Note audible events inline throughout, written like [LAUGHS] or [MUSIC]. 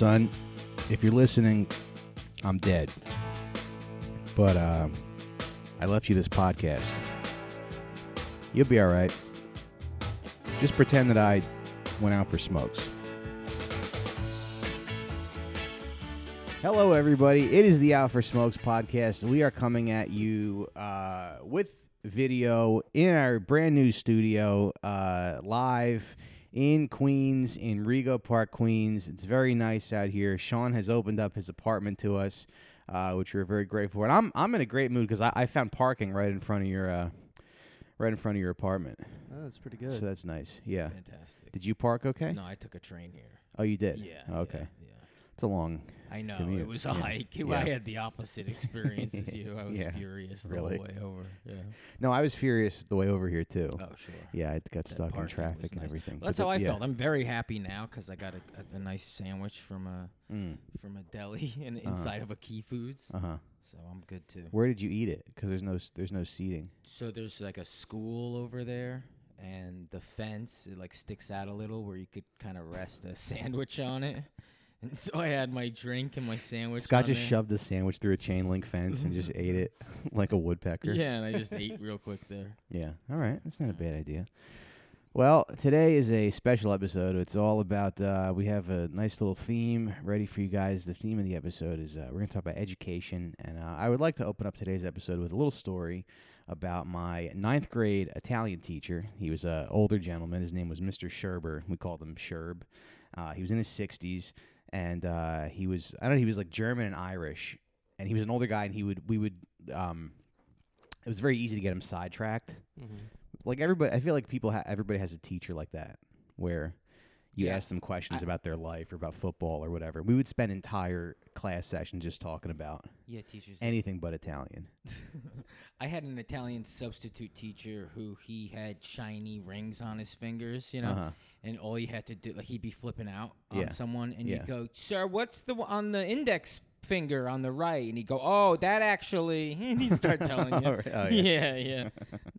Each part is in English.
son, if you're listening, I'm dead. But uh, I left you this podcast. You'll be all right. Just pretend that I went out for smokes. Hello, everybody. It is the Out for Smokes podcast. We are coming at you uh, with video in our brand new studio, uh, live in Queens, in Rego Park, Queens. It's very nice out here. Sean has opened up his apartment to us, uh, which we're very grateful for. And I'm I'm in a great mood because I, I found parking right in front of your uh, right in front of your apartment. Oh, that's pretty good. So that's nice. Yeah. Fantastic. Did you park okay? No, I took a train here. Oh, you did. Yeah. Okay. Yeah. yeah. It's a long. I know Commute, it was a yeah, hike. [LAUGHS] yeah. I had the opposite experience as [LAUGHS] you. I was Yeah, furious the really. whole way over. Yeah. No, I was furious the way over here too. Oh sure. Yeah, I got That stuck in traffic and nice. everything. Well, that's But how I the- felt. I'm very happy now because I got a, a, a nice sandwich from a Mm. from a deli [LAUGHS] and Uh-huh. inside of a Key Foods. Uh huh. So I'm good too. Where did you eat it? Because there's no s- there's no seating. So there's like a school over there, and the fence it like sticks out a little where you could kind of rest a sandwich on it. And [LAUGHS] so I had my drink and my sandwich. Scott on just there. shoved the sandwich through a chain link fence and just ate it [LAUGHS] [LAUGHS] like a woodpecker. Yeah, and I just ate real quick there. Yeah. All right. That's not a bad idea. Well, today is a special episode. It's all about. Uh, we have a nice little theme ready for you guys. The theme of the episode is uh, we're going to talk about education, and uh, I would like to open up today's episode with a little story about my ninth grade Italian teacher. He was an older gentleman. His name was Mr. Sherber. We called him Sherb. Uh, he was in his sixties, and uh, he was I don't know. He was like German and Irish, and he was an older guy. And he would we would um, it was very easy to get him sidetracked Mm-hmm. like everybody i feel like people ha- everybody has a teacher like that where you Yeah. ask them questions I- about their life or about football or whatever we would spend entire class sessions just talking about Yeah, teachers. anything but italian [LAUGHS] I had an Italian substitute teacher who he had shiny rings on his fingers, you know, uh-huh. and all you had to do, like, he'd be flipping out on Yeah. someone, and Yeah. you'd go, "Sir, what's the on the index finger on the right?" And he'd go, "Oh, that actually," [LAUGHS] and he'd start telling you. [LAUGHS] Oh. Oh, yeah, yeah.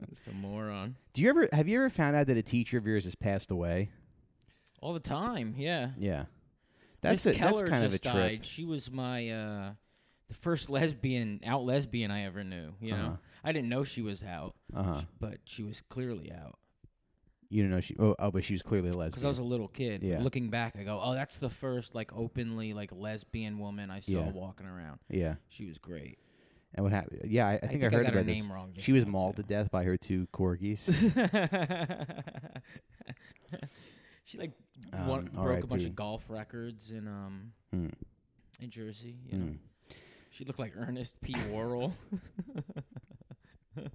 Just a moron. do you ever have you ever found out that a teacher of yours has passed away All the time, yeah. yeah that's Miss a, Keller that's kind of a just trip died. She was my uh, the first lesbian, out lesbian I ever knew. You Uh-huh. know, I didn't know she was out, uh-huh sh- but she was clearly out. you don't know she oh, oh but she was clearly a lesbian Because I was a little kid. Yeah. Looking back, I go, oh, that's the first like openly like lesbian woman I saw Yeah. walking around. yeah She was great. and what happened yeah i, I think i, heard got her about this name wrong. just she was mauled to death by her two corgis [LAUGHS] [LAUGHS] she like Um, won, broke a bunch of golf records in um Hmm. in Jersey. You know, Hmm. she looked like Ernest P. Worrell. [LAUGHS] [LAUGHS]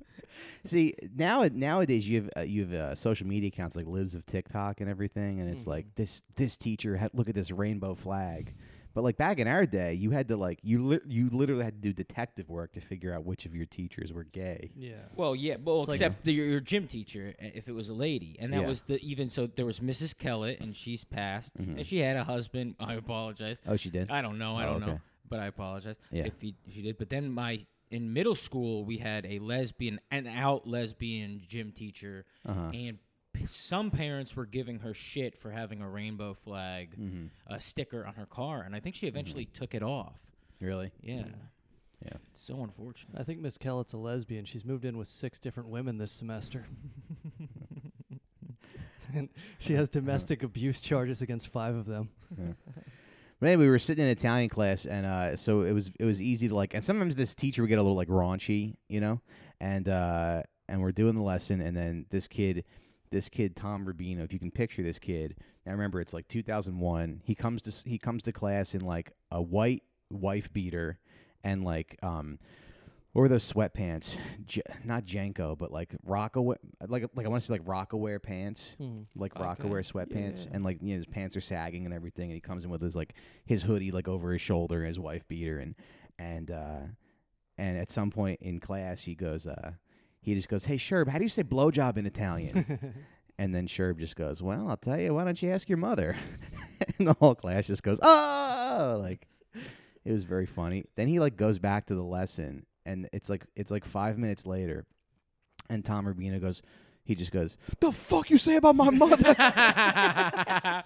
See now nowadays you have uh, you have uh, social media accounts like Libs of TikTok and everything, and it's Mhm. like this this teacher had look at this rainbow flag, but like back in our day, you had to like you li- you literally had to do detective work to figure out which of your teachers were gay. Yeah. Well, yeah, well, It's like- except the, your, your gym teacher, uh, if it was a lady, and that Yeah. was the even so. There was Mrs. Kellett, and she's passed, Mhm. and she had a husband. I apologize. Oh, she did. I don't know. I Oh, don't okay. know, but I apologize Yeah. if he if he did. But then my in middle school we had a lesbian, an out lesbian gym teacher, Uh-huh. and p- some parents were giving her shit for having a rainbow flag Mm-hmm. a sticker on her car, and I think she eventually took it off. Really? Yeah. Yeah. It's so unfortunate. I think Miss Kellett's a lesbian. She's moved in with six different women this semester. [LAUGHS] and she has domestic abuse charges against five of them. [LAUGHS] But anyway, we were sitting in Italian class, and uh, so it was it was easy to like. And sometimes this teacher would get a little like raunchy, you know, and uh, and we're doing the lesson, and then this kid, this kid Tom Rubino, if you can picture this kid. Now remember, it's like 2001. He comes to he comes to class in like a white wife beater, and like um. What were those sweatpants? J- not JNCO, but like Rockaway, like like I want to say like Rocawear pants like Okay. Rocawear sweatpants, Yeah. and like you know his pants are sagging and everything, and he comes in with his like his hoodie like over his shoulder, and his wife beater, and and uh, and at some point in class he goes, uh, he just goes, "Hey Sherb, how do you say blowjob in Italian?" [LAUGHS] and then Sherb just goes, "Well, I'll tell you. Why don't you ask your mother?" [LAUGHS] and the whole class just goes, "Oh!" Like it was very funny. Then he like goes back to the lesson, and it's like it's like five minutes later, and Tom Rubino goes, He just goes, "The fuck you say about my mother?" [LAUGHS]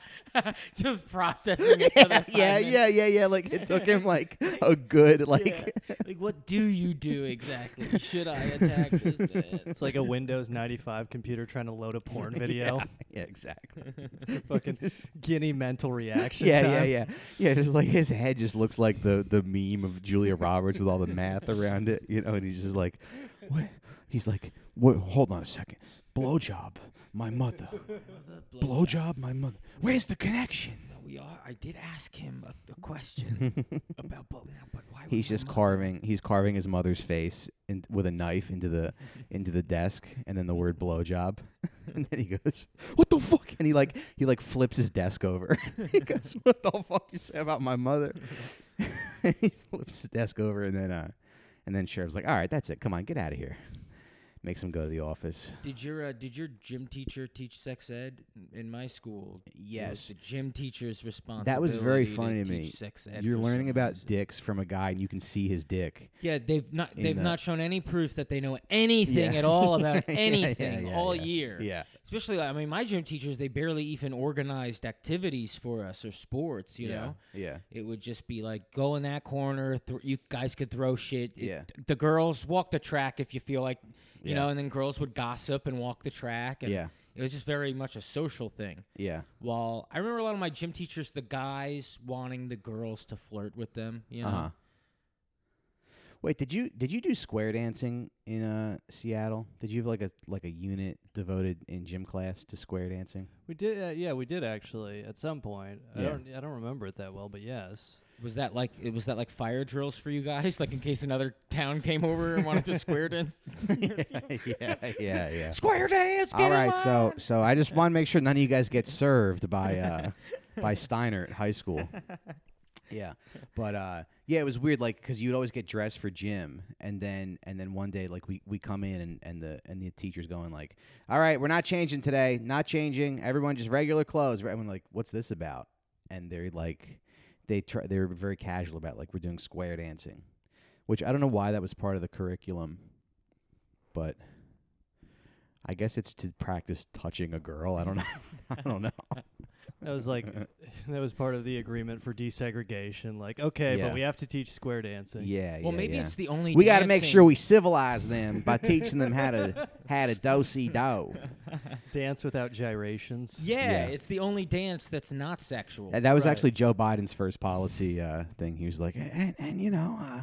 Just processing it. yeah, yeah, yeah, yeah, yeah. Like it took him like a good like. Yeah. [LAUGHS] Like, what do you do exactly? [LAUGHS] Should I attack this man? It's like a Windows 95 computer trying to load a porn video. Yeah, yeah, exactly. Fucking guinea mental reaction. yeah, time. yeah, yeah, yeah. Just like his head just looks like the the meme of Julia Roberts with all the math around it, you know. And he's just like, what? He's like, what? Hold on a second. Blowjob, my mother. Blowjob, my mother. Where's the connection? We are. I did ask him a, a question [LAUGHS] about blow now, but why? would He's my just mother- carving. He's carving his mother's face in, with a knife into the [LAUGHS] into the desk, and then the word blowjob, [LAUGHS] and then he goes, "What the fuck?" And he like he like flips his desk over. he goes, "What the fuck you say about my mother?" he flips his desk over, and then uh, and then Sherb's like, "All right, that's it. Come on, get out of here." Makes him go to the office. Did your uh, did your gym teacher teach sex ed in- my school? Yes. the gym teacher's responsibility. That was very funny to teach me. Sex ed You're learning about reason. dicks from a guy, and you can see his dick. Yeah, they've not they've the- not shown any proof that they know anything Yeah. at all about [LAUGHS] Yeah, yeah, anything yeah, all year. Yeah. Especially, I mean, my gym teachers they barely even organized activities for us or sports. You know, Yeah. it would just be like go in that corner. Th- you guys could throw shit. It- Yeah. the girls walk the track if you feel like you Yeah. know, and then girls would gossip and walk the track. And Yeah. it was just very much a social thing. Yeah. While I remember a lot of my gym teachers, the guys wanting the girls to flirt with them. You know, Uh-huh. Wait, did you did you do square dancing in uh Seattle? Did you have like a like a unit devoted in gym class to square dancing? We did. Uh, yeah, we did actually at some point. I Yeah. don't. I don't remember it that well, but yes. Was that like it was that like fire drills for you guys, [LAUGHS] like in case another town came over and wanted to square dance? [LAUGHS] yeah, yeah, yeah. Square dance. Get All right, so so I just want to make sure none of you guys get served by uh by Steiner at high school. [LAUGHS] Yeah, but uh, yeah, it was weird, like because you'd always get dressed for gym, and then and then one day, like we, we come in and, and the and the teacher's going like, "All right, we're not changing today, not changing. Everyone just regular clothes." Everyone like, "What's this about?" And they're like, they try, they were very casual about like we're doing square dancing, which I don't know why that was part of the curriculum, but I guess it's to practice touching a girl. I don't know. [LAUGHS] I don't know. That was like [LAUGHS] [LAUGHS] that was part of the agreement for desegregation. Like, okay, Yeah. but we have to teach square dancing. Yeah, well, yeah, maybe yeah. it's the only. we got to make sure we civilize them by [LAUGHS] teaching them how to how to do see do. Dance without gyrations. Yeah, Yeah. it's the only dance that's not sexual. That, that was Right. actually Joe Biden's first policy uh, thing. He was like, and, and you know, uh,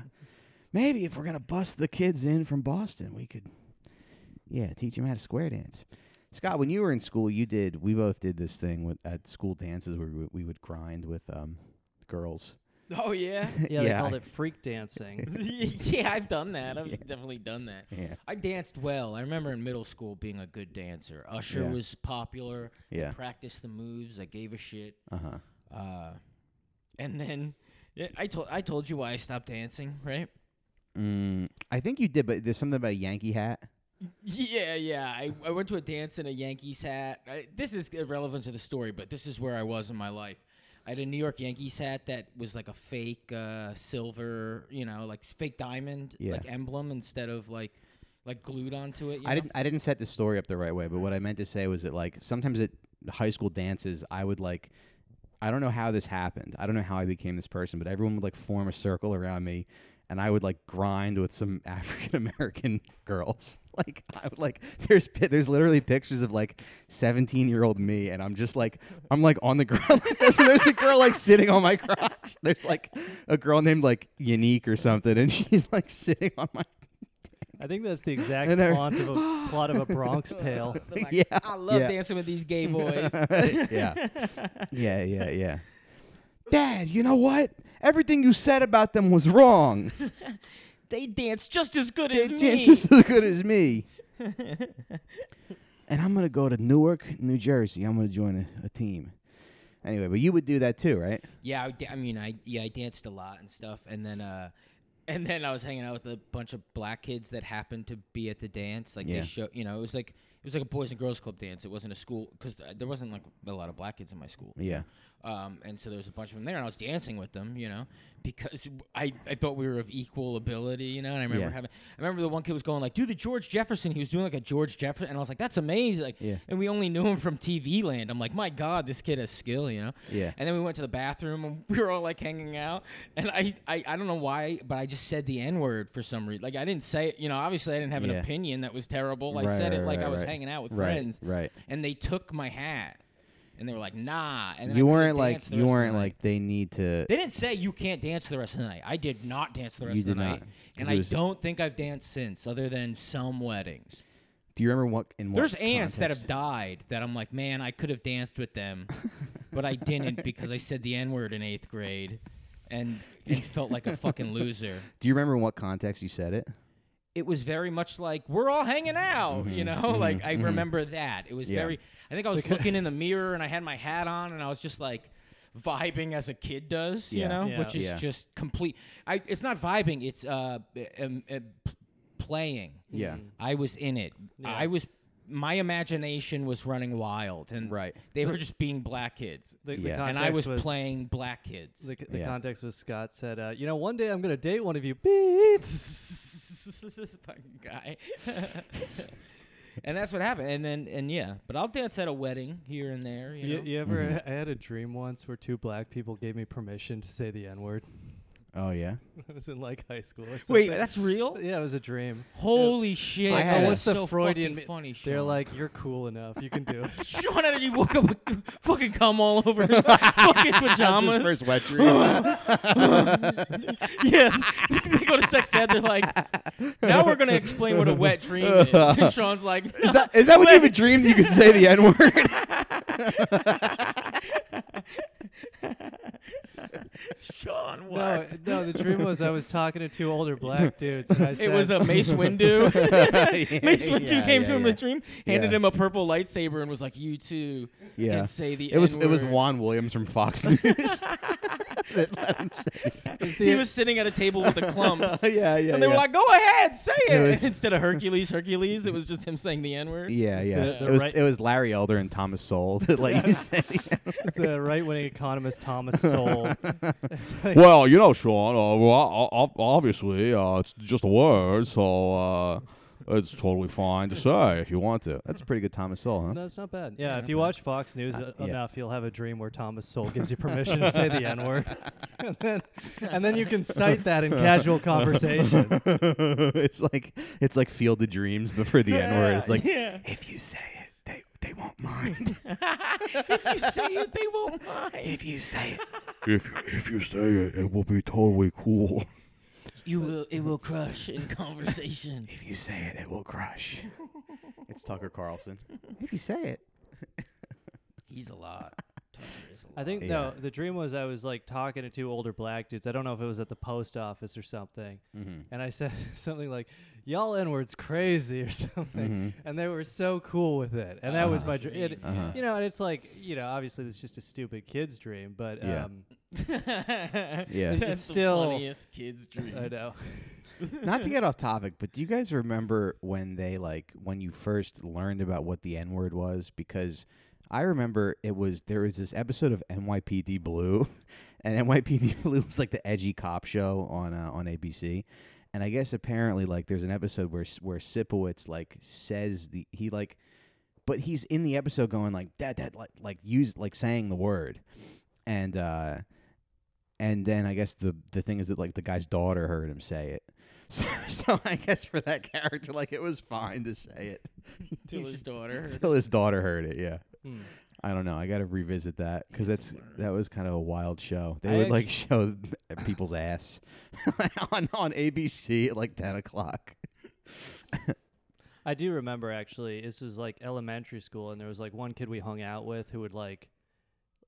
maybe if we're gonna bust the kids in from Boston, we could, yeah, teach them how to square dance. Scott, when you were in school, you did. We both did this thing with at school dances where we, would- we would grind with um, girls. Oh yeah. [LAUGHS] Yeah, they Yeah, called it freak dancing. [LAUGHS] yeah, I've done that. I've Yeah. definitely done that. Yeah, I danced well. I remember in middle school being a good dancer. Usher Yeah. was popular. yeah, Practiced the moves. I gave a shit. uh huh. Uh, and then I told I told you why I stopped dancing, right? Mm, I think you did, but there's something about a Yankee hat. Yeah, yeah. I, I went to a dance in a Yankees hat. I, this is irrelevant to the story, but this is where I was in my life. I had a New York Yankees hat that was like a fake uh, silver, you know, like fake diamond, Yeah. like emblem instead of like like glued onto it. You I know? didn't I didn't set the story up the right way, but what I meant to say was that like sometimes at high school dances I would like I don't know how this happened. I don't know how I became this person, but everyone would like form a circle around me and I would like grind with some [LAUGHS] African American girls. [LAUGHS] Like I would like there's there's literally pictures of like 17 year old me and I'm just like I'm like on the [LAUGHS] ground like this and there's a girl like sitting on my crotch. [LAUGHS] There's like a girl named like Unique or something and she's like sitting on my I think that's the exact And they're- plot of a plot of a Bronx tale. They're like, Yeah, I love yeah. dancing with these gay boys. yeah. Yeah, yeah, yeah. Dad, you know what? Everything you said about them was wrong. They dance just as good They as me. dance just as good as me. [LAUGHS] and I'm gonna go to Newark, New Jersey. I'm gonna join a, a team. Anyway, but you would do that too, right? Yeah, I, da- I mean, I yeah, I danced a lot and stuff, and then uh, and then I was hanging out with a bunch of black kids that happened to be at the dance. Like Yeah. they show, you know, it was like it was like a boys and girls club dance. It wasn't a school because there wasn't like a lot of black kids in my school. Yeah. Um, and so there was a bunch of them there, and I was dancing with them, you know, because I, I thought we were of equal ability, you know. And I remember Yeah. having, I remember the one kid was going like, "Do the George Jefferson." He was doing like a George Jefferson, and I was like, "That's amazing!" Like, Yeah. and we only knew him from TV land. I'm like, "My God, this kid has skill," you know. Yeah. And then we went to the bathroom, and [LAUGHS] we were all like hanging out, and I, I, I don't know why, but I just said the N word for some reason. Like I didn't say it, you know. Obviously, I didn't have an opinion that was terrible. I Right, said it right, like I was right. hanging out with Right. friends, Right. and they took my hat, and they were like, "Nah." And then you weren't like you rest of the weren't like they need to. They didn't say you can't dance the rest of the night. I did not dance the rest You of the did night, not, and I was- don't think I've danced since, other than some weddings. Do you remember what in what There's ants that have died that I'm like, man, I could have danced with them, [LAUGHS] but I didn't because I said the N word in eighth grade, and, and felt like a fucking loser. Do you remember in what context you said it? It was very much like we're all hanging out, you know. mhm, [LAUGHS] like I mhm. remember that. It was Yeah. very. I think I was [LAUGHS] looking in the mirror and I had my hat on and I was just like vibing as a kid does, you know, Yeah. which is Yeah. just complete. I it's not vibing. It's uh, um, uh playing. Yeah. Mm. I was in it. Yeah. I was. My imagination was running wild, and Right. they were just being black kids, The, the Yeah. and I was, context playing black kids. The, the Yeah. context was Scott said, uh, "You know, one day I'm gonna date one of you." Beep. this [LAUGHS] fucking guy. [LAUGHS] and that's what happened. And then and yeah, but I'll dance at a wedding here and there. You, You, know? you ever? I had a dream once where two black people gave me permission to say the N word. Oh yeah. [LAUGHS] I was in like high school or something. Wait, that's real? [LAUGHS] yeah, it was a dream. Holy shit! I had that a- was the so Freudian fucking mi- funny. They're like, "You're cool enough. You can do it." [LAUGHS] Sean had he woke up with fucking cum all over his fucking pajamas. first wet dream. yeah, they go to sex ed. They're like, now we're gonna explain what a wet dream is. And Sean's like, is that is that what you even dreamed you could say the N word? Sean, no, what? no. The dream was I was talking to two older black [LAUGHS] dudes, and I said, It was a Mace [LAUGHS] Windu. [LAUGHS] Mace Windu Yeah, came yeah, to him in yeah. a dream, handed Yeah. him a purple lightsaber, and was like, "You too Yeah. can say the It was it was Juan Williams from Fox News. that let him say He was sitting at a table with the clumps. yeah, yeah. And they were yeah. like, "Go ahead, say it." It Instead of Hercules, Hercules, it was just him saying the N word. yeah, It's yeah. the- the it was right- it was Larry Elder and Thomas Sowell that let you say the N-word. the right-wing economist Thomas Sowell. It's like- Well, you know, Sean. Uh, well, o- o- obviously, uh, it's just a word, so uh, it's totally fine to say if you want to. That's a pretty good Thomas Sowell, huh? No, it's not bad. Yeah, Yeah, if you watch Fox News Uh, uh, yeah. enough, you'll have a dream where Thomas Sowell gives you permission to say the N word, [LAUGHS] [LAUGHS] and then and then you can cite that in casual conversation. [LAUGHS] it's like it's like Field of Dreams before the N word. It's like yeah. if you say it, they they won't mind. [LAUGHS] if you say it, they won't mind. if you say it, If if you say it, it will be totally cool. You will. It will crush in conversation. if you say it, it will crush. it's Tucker Carlson. If you say it. He's a lot. Tucker is a lot. I think Yeah. no, the dream was I was like talking to two older black dudes. I don't know if it was at the post office or something, Mm-hmm. and I said [LAUGHS] something like "y'all N words crazy" or [LAUGHS] something, Mhm. and they were so cool with it, and that was Uh-huh. my dream. you Uh-huh. You know, and it's like you know, obviously it's just a stupid kid's dream, but Yeah. um, [LAUGHS] Yeah. That's It's the still- funniest kid's dream. I know. Not to get off topic, but do you guys remember when they like when you first learned about what the N word was? Because I remember it was there was this episode of NYPD Blue, [LAUGHS] and NYPD [LAUGHS] Blue was like the edgy cop show on uh, on ABC. And I guess apparently like there's an episode where where Sipowicz like says the he like, but he's in the episode going like that that like like use like saying the word, and uh, and then I guess the the thing is that like the guy's daughter heard him say it. [LAUGHS] So, so I guess for that character, like it was fine to say it Till his daughter. Till his daughter heard it. Yeah, Hmm. I don't know. I got to revisit that because that's that was kind of a wild show. They I would like [LAUGHS] show [LAUGHS] people's ass [LAUGHS] on on ABC at like ten o'clock. I do remember actually. This was like elementary school, and there was like one kid we hung out with who would like,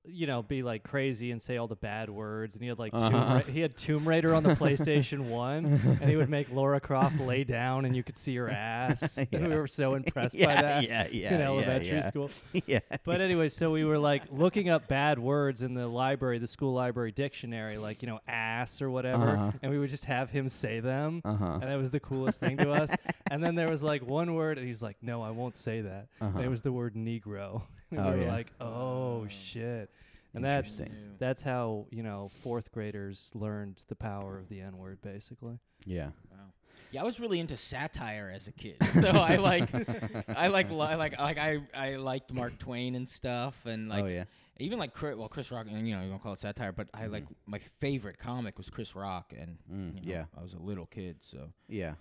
you know, be like crazy and say all the bad words. And he had like Uh-huh. Tomb Ra- he had Tomb Raider on the PlayStation One, and he would make Lara Croft lay down, and you could see her ass. And [LAUGHS] [LAUGHS] we were so impressed by that yeah, yeah, in elementary yeah. school. [LAUGHS] yeah. But anyway, so we were like looking up bad words in the library, the school library dictionary, like you know, ass or whatever, Uh-huh. and we would just have him say them, Uh-huh. and that was the coolest thing to us. And then there was like one word, and he's like, "No, I won't say that." Uh-huh. it was the word Negro. [LAUGHS] and Oh, we were yeah. like, "Oh shit!" And that's that's how you know fourth graders learned the power of the N word, basically. Yeah. Wow. Yeah, I was really into satire as a kid, [LAUGHS] so I like, I like, [LAUGHS] li- like, like I, I liked Mark Twain and stuff, and like, oh yeah. even like Chris, well, Chris Rock, and you know, you don't call it satire, but I like my favorite comic was Chris Rock, and Mm, you know, yeah. I was a little kid, so Yeah.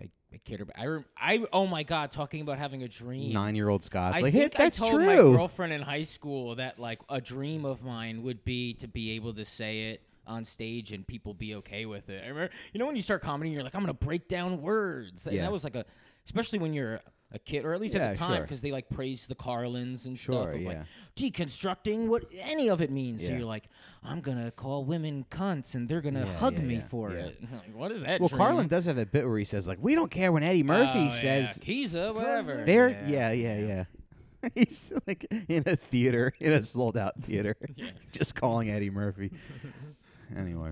I, I cared about. I, rem- I, oh my god, talking about having a dream. Nine-year-old Scott's I like, think hey, that's I told my true. girlfriend in high school that like a dream of mine would be to be able to say it on stage and people be okay with it. I remember, you know, when you start comedy, you're like, I'm gonna break down words, and Yeah. that was like a, especially when you're a kid, or at least Yeah, at the time, sure. because they like praise the Carlins and Sure, stuff of yeah. like deconstructing what any of it means. So Yeah. you're like, I'm gonna call women cunts, and they're gonna Yeah, hug yeah, me yeah, for yeah. it. [LAUGHS] Like, what is that? Well, dream? Carlin does have that bit where he says like, "We don't care when Eddie Murphy Oh, says yeah. Kiza, whatever. They're yeah, yeah, yeah. [LAUGHS] He's like in a theater, in a sold out theater, [LAUGHS] Yeah. just calling Eddie Murphy. anyway,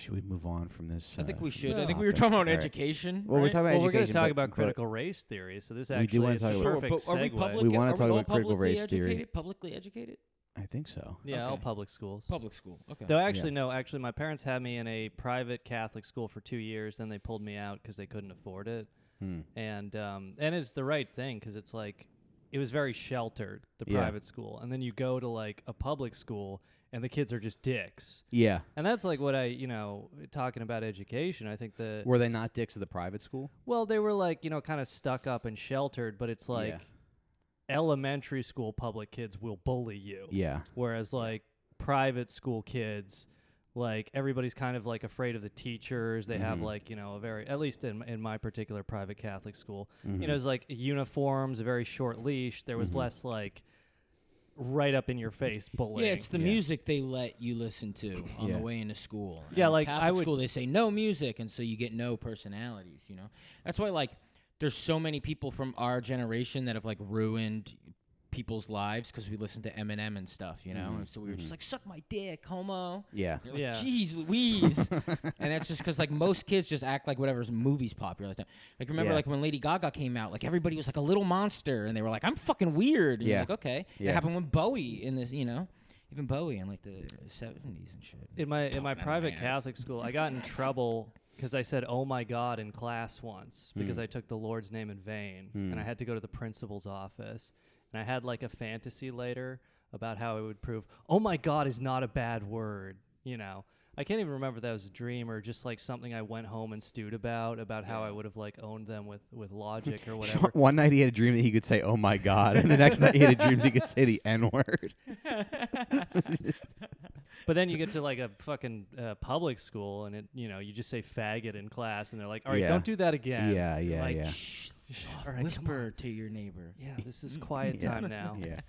should we move on from this? I think uh, we should. this I think we were talking about All right. education. Well, we're right? talking about well, we're going to education, talk but- about but critical race theory. So this do actually wanna is talk a about- Sure, perfect but are we segue. public? We wanna are talk all about critical publicly race theory. educated? Publicly educated? I think so. yeah, all Okay. public schools. Public school. Okay. Though actually, no, actually, my parents had me in a private Catholic school for two years. Then they pulled me out because they couldn't afford it. Hmm. And um, and it's the right thing because it's like it was very sheltered the Yeah. private school, and then you go to like a public school, and the kids are just dicks. Yeah. And that's like what I, you know, talking about education. I think the Were they not dicks at the private school? well, they were like you know kind of stuck up and sheltered, but it's like Yeah. elementary school public kids will bully you. Yeah. Whereas like private school kids, like everybody's kind of like afraid of the teachers. They have Mhm. like you know a very at least in in my particular private Catholic school, Mhm. you know, it's like uniforms, a very short leash. There was Mhm. less like right up in your face bullying. yeah, it's the music they let you listen to on Yeah. the way into school. Yeah, And like, I Catholic would- school, they say no music, and so you get no personalities. You know, that's why like there's so many people from our generation that have like ruined people's lives because we listened to Eminem and stuff. You know, Mhm. and so we were Mhm. just like, "Suck my dick, homo." Yeah. Like, Yeah. Jeez Louise. [LAUGHS] and that's just because like most kids just act like whatever's movies popular like that. Like remember Yeah. like when Lady Gaga came out, like everybody was like a little monster, and they were like, "I'm fucking weird." And you're Yeah. like okay. Yeah. It happened with Bowie in this, you know, even Bowie in like the '70s and shit. in my in my Talking out of private my. Catholic school. I got in [LAUGHS] trouble because I said "Oh my God" in class once because Hmm. I took the Lord's name in vain, Hmm. and I had to go to the principal's office, and I had like a fantasy later about how it would prove "Oh my God" is not a bad word. You know, I can't even remember if that was a dream or just like something I went home and stewed about about how I would have like owned them with with [LAUGHS] logic or whatever. One night he had a dream that he could say, "Oh my God," and the next night he had a dream that he could say the N word. [LAUGHS] [LAUGHS] But then you get to like a fucking uh, public school, and it you know you just say faggot in class, and they're like, "All right, Yeah. don't do that again." Yeah, You're yeah, like, yeah. Shh, soft All right, come whisper to your neighbor. Yeah, [LAUGHS] this is quiet Yeah. time now. Yeah.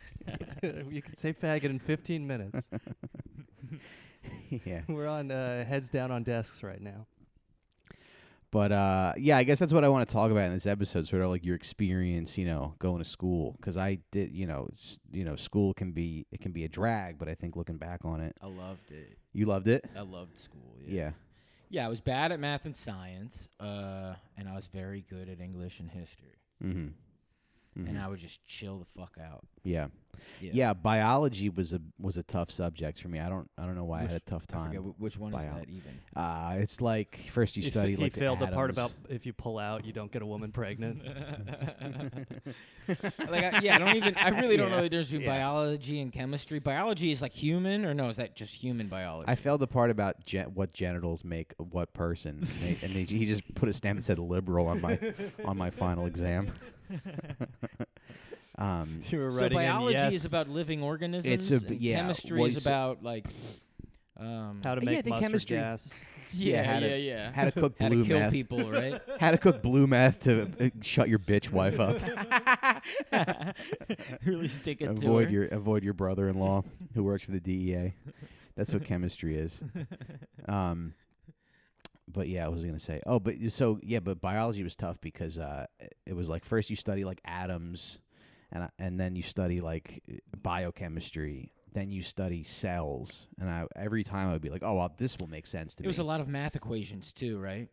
[LAUGHS] you can say faggot in 15 minutes. [LAUGHS] yeah. We're on uh, heads down on desks right now. But uh, yeah, I guess that's what I want to talk about in this episode, sort of like your experience, you know, going to school. Because I did, you know, s- you know, school can be it can be a drag, but I think looking back on it, I loved it. you loved it. I loved school. Yeah. Yeah. Yeah, I was bad at math and science, uh, and I was very good at English and history. Mm-hmm. And I would just chill the fuck out. yeah. Yeah. yeah, Biology was a was a tough subject for me. I don't I don't know why I had a tough time. wh- which one is that even. Uh, it's like first you He f- study he like failed the, part about if you pull out, you don't get a woman pregnant. [LAUGHS] [LAUGHS] like, I, yeah, I don't even. I really don't Yeah, know the difference between yeah. biology and chemistry. Biology is like human, or no? Is that just human biology? I failed the part about gen- what genitals make what person, and, they- and they, he just put a stamp that said liberal on my on my final exam. [LAUGHS] [LAUGHS] um, [LAUGHS] you were so writing in biology yes. is about living organisms. It's a b- and yeah, Chemistry well, is so- about like Um, How to Yeah, I make think mustard chemistry- gas. [LAUGHS] yeah, how to- yeah, yeah. how to cook How blue to kill meth. people, right? How to cook blue meth to uh, shut your bitch wife up. really stick it to avoid her. your avoid your brother-in-law who works for the DEA. That's what chemistry is. Um, but yeah, I was gonna say. Oh, but so yeah, but biology was tough because uh, it was like first you study like atoms, and and then you study like biochemistry. Then you study cells, and I every time I would be like, oh, well, this will make sense to It me. It was a lot of math equations too, right?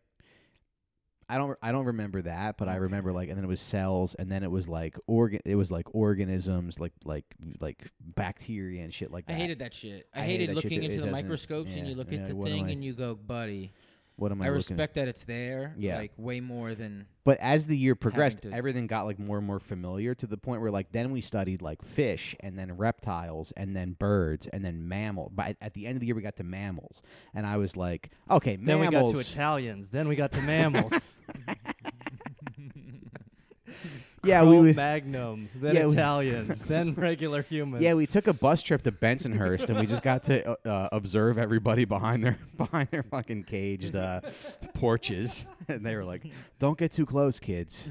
I don't I don't remember that, but I remember like and then it was cells and then it was like organ it was like organisms like like like bacteria and shit like that. I hated that shit. I, I hated hated that looking into It the microscopes and you look yeah, at the thing I- and you go, buddy. What am I, I looking respect that it's there. Yeah. Like way more than But as the year progressed, to- everything got like more and more familiar to the point where like then we studied like fish and then reptiles and then birds and then mammals. But at the end of the year we got to mammals. And I was like, okay, Then we got to Italians. Then we got to mammals. [LAUGHS] yeah, we would, Magnum. [LAUGHS] Then Yeah, we- Italians. [LAUGHS] then regular humans. Yeah, we took a bus trip to Bensonhurst and we just got to uh, uh, observe everybody behind their [LAUGHS] behind their fucking caged uh, porches, and they were like, "Don't get too close, kids."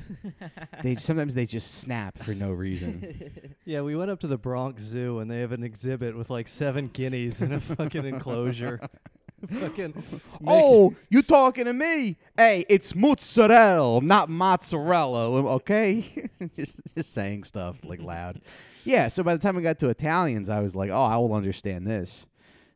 They sometimes they just snap for no reason. Yeah, we went up to the Bronx Zoo and they have an exhibit with like seven guineas in a fucking enclosure. [LAUGHS] fucking [LAUGHS] oh, you talking to me? Hey, it's mozzarella, not mozzarella. Okay, [LAUGHS] just just saying stuff like loud. Yeah. So by the time we got to Italians, I was like, "Oh, I will understand this."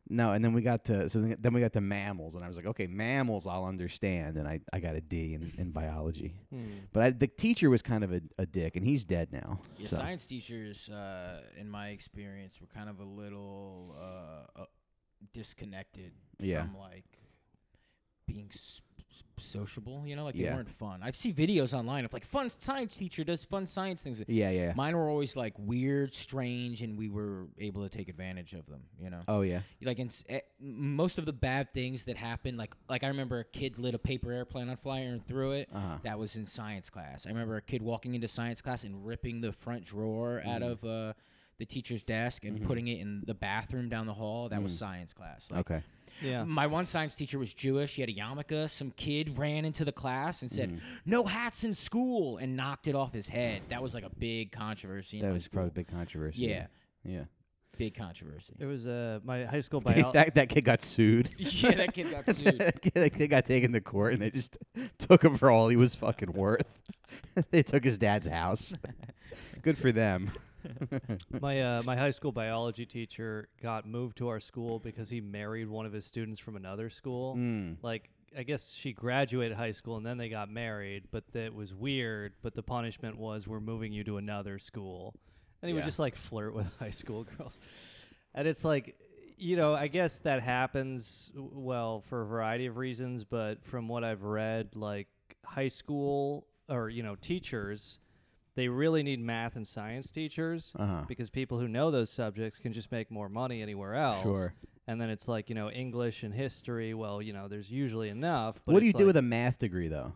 No, and then we got to so then then we got to mammals, and I was like, "Okay, mammals, I'll understand." And I, I got a D in, in biology, Hmm. but I, the teacher was kind of a, a dick, and he's dead now. Yeah, so. science teachers, uh, in my experience, were kind of a little uh, uh, disconnected Yeah. from like being s- sociable. You know, like Yeah. they weren't fun. I've seen videos online of like fun science teacher does fun science things. Yeah, yeah. Mine were always like weird, strange, and we were able to take advantage of them. You know, Oh yeah. like in s- eh, m- most of the bad things that happened, like like I remember a kid lit a paper airplane on fire and threw it. Uh-huh. That was in science class. I remember a kid walking into science class and ripping the front drawer out Mm. of uh, the teacher's desk and Mhm. putting it in the bathroom down the hall. That was Mm. science class. Like, Okay. Yeah. My one science teacher was Jewish. He had a yarmulke. Some kid ran into the class and said, Mhm. "No hats in school," and knocked it off his head. That was like a big controversy. in That my was probably a school. big controversy. Yeah, Yeah. big controversy. It was uh, my high school [LAUGHS] They- biology. that that kid got sued. [LAUGHS] yeah, that kid got [LAUGHS] sued. that kid that kid got taken to court, and they just took him for all he was fucking worth. they took his dad's house. Good for them. [LAUGHS] my uh, my high school biology teacher got moved to our school because he married one of his students from another school. Mm. Like I guess she graduated high school and then they got married, but that was weird. But the punishment was we're moving you to another school, and he would just like flirt with [LAUGHS] high school girls, and it's like. You know, I guess that happens well for a variety of reasons, but from what I've read, like high school or you know teachers, they really need math and science teachers Uh huh. because people who know those subjects can just make more money anywhere else. Sure. And then it's like, you know, English and history, well, you know, there's usually enough. But What do you it's do like- with a math degree though?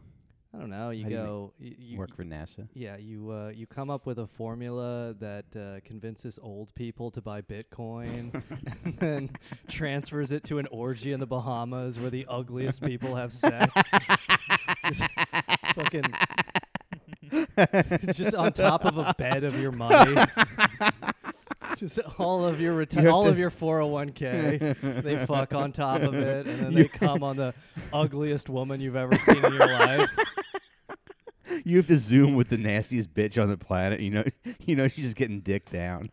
I don't know. You how do go, you, you, Work for NASA. yeah, you uh, you come up with a formula that uh, convinces old people to buy Bitcoin, [LAUGHS] and then transfers it to an orgy in the Bahamas where the ugliest people have sex. [LAUGHS] [LAUGHS] fucking, [LAUGHS] just on top of a bed of your money. [LAUGHS] just all of your reti- You all of your 401k. they [LAUGHS] fuck on top of it, and then You- they come on the ugliest woman you've ever seen in your life. You have to zoom with the nastiest bitch on the planet. You know, you know she's just getting dick down.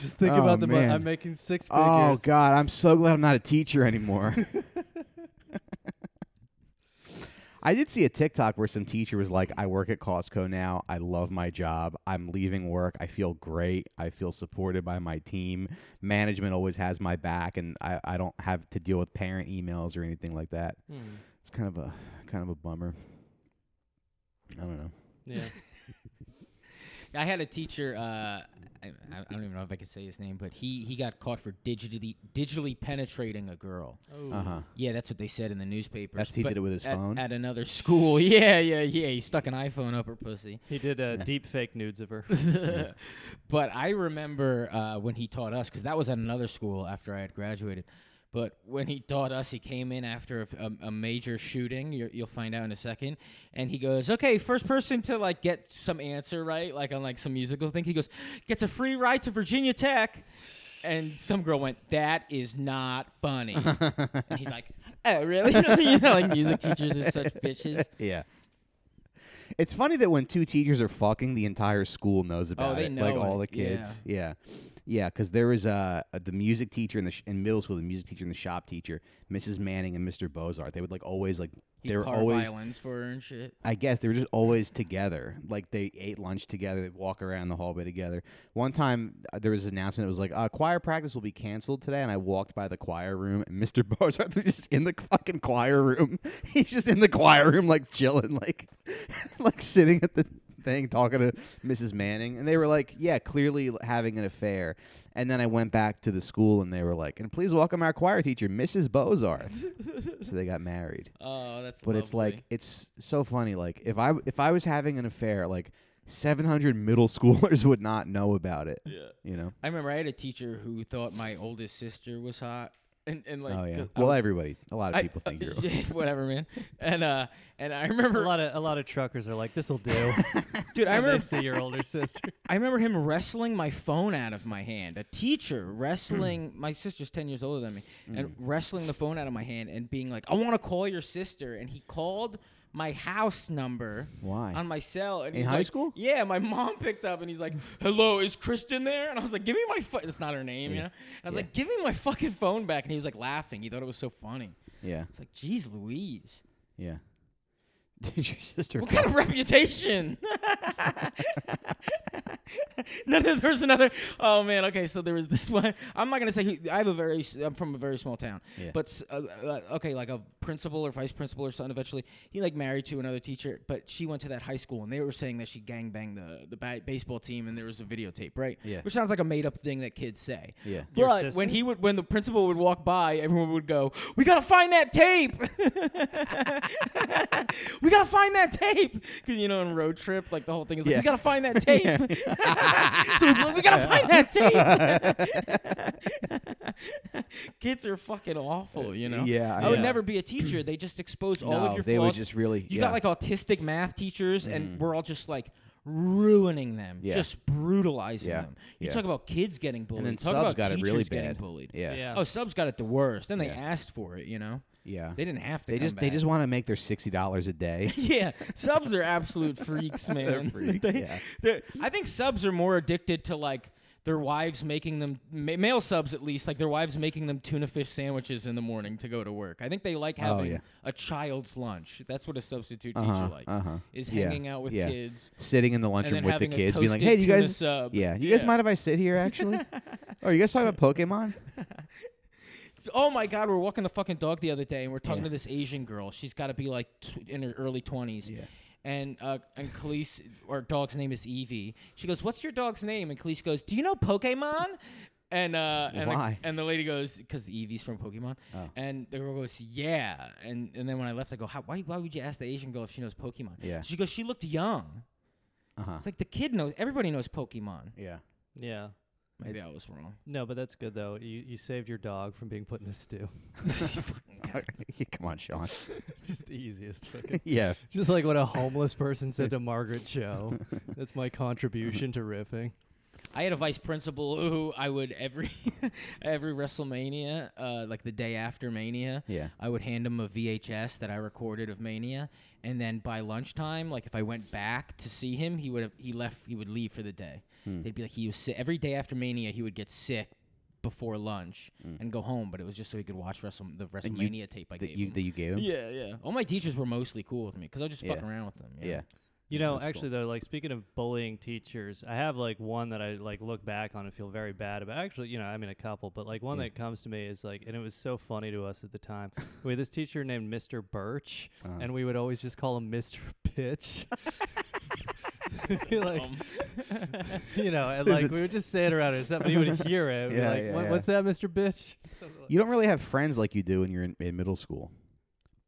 Just think Oh, about the money. I'm making six oh, figures. Oh God, I'm so glad I'm not a teacher anymore. I did see a TikTok where some teacher was like, "I work at Costco now. I love my job. I'm leaving work. I feel great. I feel supported by my team. Management always has my back, and I, I don't have to deal with parent emails or anything like that. Hmm. It's kind of a kind of a bummer. I don't know. Yeah. [LAUGHS] I had a teacher. Uh, I, I don't even know if I could say his name, but he he got caught for digitally digitally penetrating a girl. Oh. Uh huh. Yeah, that's what they said in the newspaper. That's- he but did it with his at, phone? at another school. [LAUGHS] Yeah, yeah, yeah. He stuck an iPhone up her pussy. He did uh, deep fake nudes of her. [LAUGHS] but I remember uh, when he taught us because that was at another school after I had graduated. But when he taught us, he came in after a, a, a major shooting. you you'll find out in a second, and he goes, "Okay, first person to like get some answer right, like on like some musical thing." He goes, "Gets a free ride to Virginia Tech." And some girl went, "That is not funny." [LAUGHS] and he's like, "Oh, really?" [LAUGHS] you know, like music teachers are such bitches. [LAUGHS] Yeah. It's funny that when two teachers are fucking, the entire school knows about Oh, they it. like know all the kids. Yeah. Yeah, because there was uh, the music teacher in the sh- in middle school, the music teacher and the shop teacher, Mrs. Manning and Mr. Bozart. They would like always like He'd they were carve always violins for her and shit. I guess they were just always together. Like they ate lunch together, they'd walk around the hallway together. One time uh, there was an announcement. It was like uh, choir practice will be canceled today, and I walked by the choir room, and Mr. [LAUGHS] Bozart was just in the fucking choir room. [LAUGHS] He's just in the choir room, like chilling, like [LAUGHS] like sitting at the thing talking to Mrs. Manning, and they were like, "Yeah, clearly having an affair." And then I went back to the school, and they were like, "And please welcome our choir teacher, Mrs. Bozarth." [LAUGHS] so they got married Oh, that's. but it's like it's so funny like if i if i was having an affair like 700 middle [LAUGHS] schoolers would not know about it Yeah. you know I remember I had a teacher who thought my oldest sister was hot, and and like oh yeah. Well was- everybody a lot of I- people think [LAUGHS] you're whatever, man. And uh, and I remember, a lot of a lot of truckers are like, "This'll do." [LAUGHS] dude, I remember, see your older sister. [LAUGHS] I remember him wrestling my phone out of my hand. A teacher Mm. wrestling. my sister's ten years older than me, and wrestling the phone out of my hand and being like, "I want to call your sister," and he called my house number why on my cell. And In high like- school? Yeah, my mom picked up and he's like, "Hello, is Kristen there?" And I was like, "Give me my phone." It's not her name, you know. And I was Yeah. like, "Give me my fucking phone back," and he was like laughing. He thought it was so funny. yeah It's like, "Geez, Louise, yeah [LAUGHS] did your sister what fuck- kind of reputation?" no, no, there's another. Oh man, okay. So there was this [LAUGHS] one. I'm not gonna say. Who, I have a very. s- I'm from a very small town. Yeah. But uh, uh, okay, like a principal or vice principal or something. Eventually, he like married to another teacher, but she went to that high school, and they were saying that she gangbanged the the ba- baseball team, and there was a videotape, right? Yeah. Which sounds like a made up thing that kids say. yeah But when he would, when the principal would walk by, everyone would go, "We gotta find that tape! [LAUGHS] we gotta find that tape!" [LAUGHS] Because you know, in road trip, like the whole thing is like, Yeah. "We gotta find that tape!" [LAUGHS] so like, we gotta find that tape. [LAUGHS] Kids are fucking awful, you know. Yeah, I would never be a teacher. They just expose all no, of your they flaws. would just really you yeah. got like autistic math teachers, Mhm. and we're all just like ruining them, Yeah. just brutalizing Yeah, them. You yeah. talk about kids getting bullied. and then talk subs about got it teachers really getting bad bullied. yeah Yeah. Oh, subs got it the worst. Then they Yeah. asked for it. You know, yeah they didn't have to. they come just they back. just want to make their $60 a day [LAUGHS] yeah, subs are absolute freaks, [LAUGHS] man. They're freaks, They- yeah. they're- I think subs are more addicted to like their wives making them ma- male subs at least like their wives making them tuna fish sandwiches in the morning to go to work. I think they like Oh, having yeah. a child's lunch. That's what a substitute Uh-huh, teacher likes. uh-huh. Is Yeah, hanging out with yeah. kids sitting in the lunchroom then with the having kids being like toasted hey do you tuna guys sub. yeah you guys mind if i sit here actually [LAUGHS] oh you guys talking about pokemon [LAUGHS] Oh my God, we were walking the fucking dog the other day, and we're talking Yeah. to this Asian girl. She's got to be like tw- in her early twenties. Yeah. And uh, and Khalees, our dog's name is Evie. She goes, "What's your dog's name?" And Khalees goes, "Do you know Pokemon?" And uh, and, Why? and the lady goes, "Cause Evie's from Pokemon." Oh. And the girl goes, "Yeah." And and then when I left, I go, How, "Why why would you ask the Asian girl if she knows Pokemon?" Yeah. She goes, "She looked young." uh-huh It's like the kid knows. Everybody knows Pokemon. yeah Yeah. Maybe I was wrong. No, but that's good though. You you saved your dog from being put in a stew. [LAUGHS] [LAUGHS] come on sean Just the easiest fucking. [LAUGHS] yeah Just like what a homeless person said to Margaret Cho. That's my contribution to riffing. I had a vice principal who I would every every WrestleMania, uh, like the day after Mania, yeah I would hand him a VHS that I recorded of Mania, and then by lunchtime, like if I went back to see him, he would have he left he would leave for the day. Hmm. They'd be like he was sick every day after Mania. He would get sick before lunch Mm. and go home, but it was just so he could watch Wrestle the And you- WrestleMania tape I that gave you him. that you gave him yeah, yeah. All my teachers were mostly cool with me because I was just fuck Yeah. around with them. yeah You Yeah, know, that's cool. actually though, like speaking of bullying teachers, I have like one that I like look back on and feel very bad about. Actually, you know, I mean a couple, but like one Yeah. that comes to me is like, and it was so funny to us at the time. we had this teacher named Mr. Birch, Uh-huh. and we would always just call him Mr. Bitch. [LAUGHS] [LAUGHS] You're like, Um, [LAUGHS] you know, and [LAUGHS] like we would just say it around and stuff, but you would hear it. Yeah, like, yeah, what, yeah. what's that, Mr. Bitch? You don't really have friends like you do when you're in, in middle school.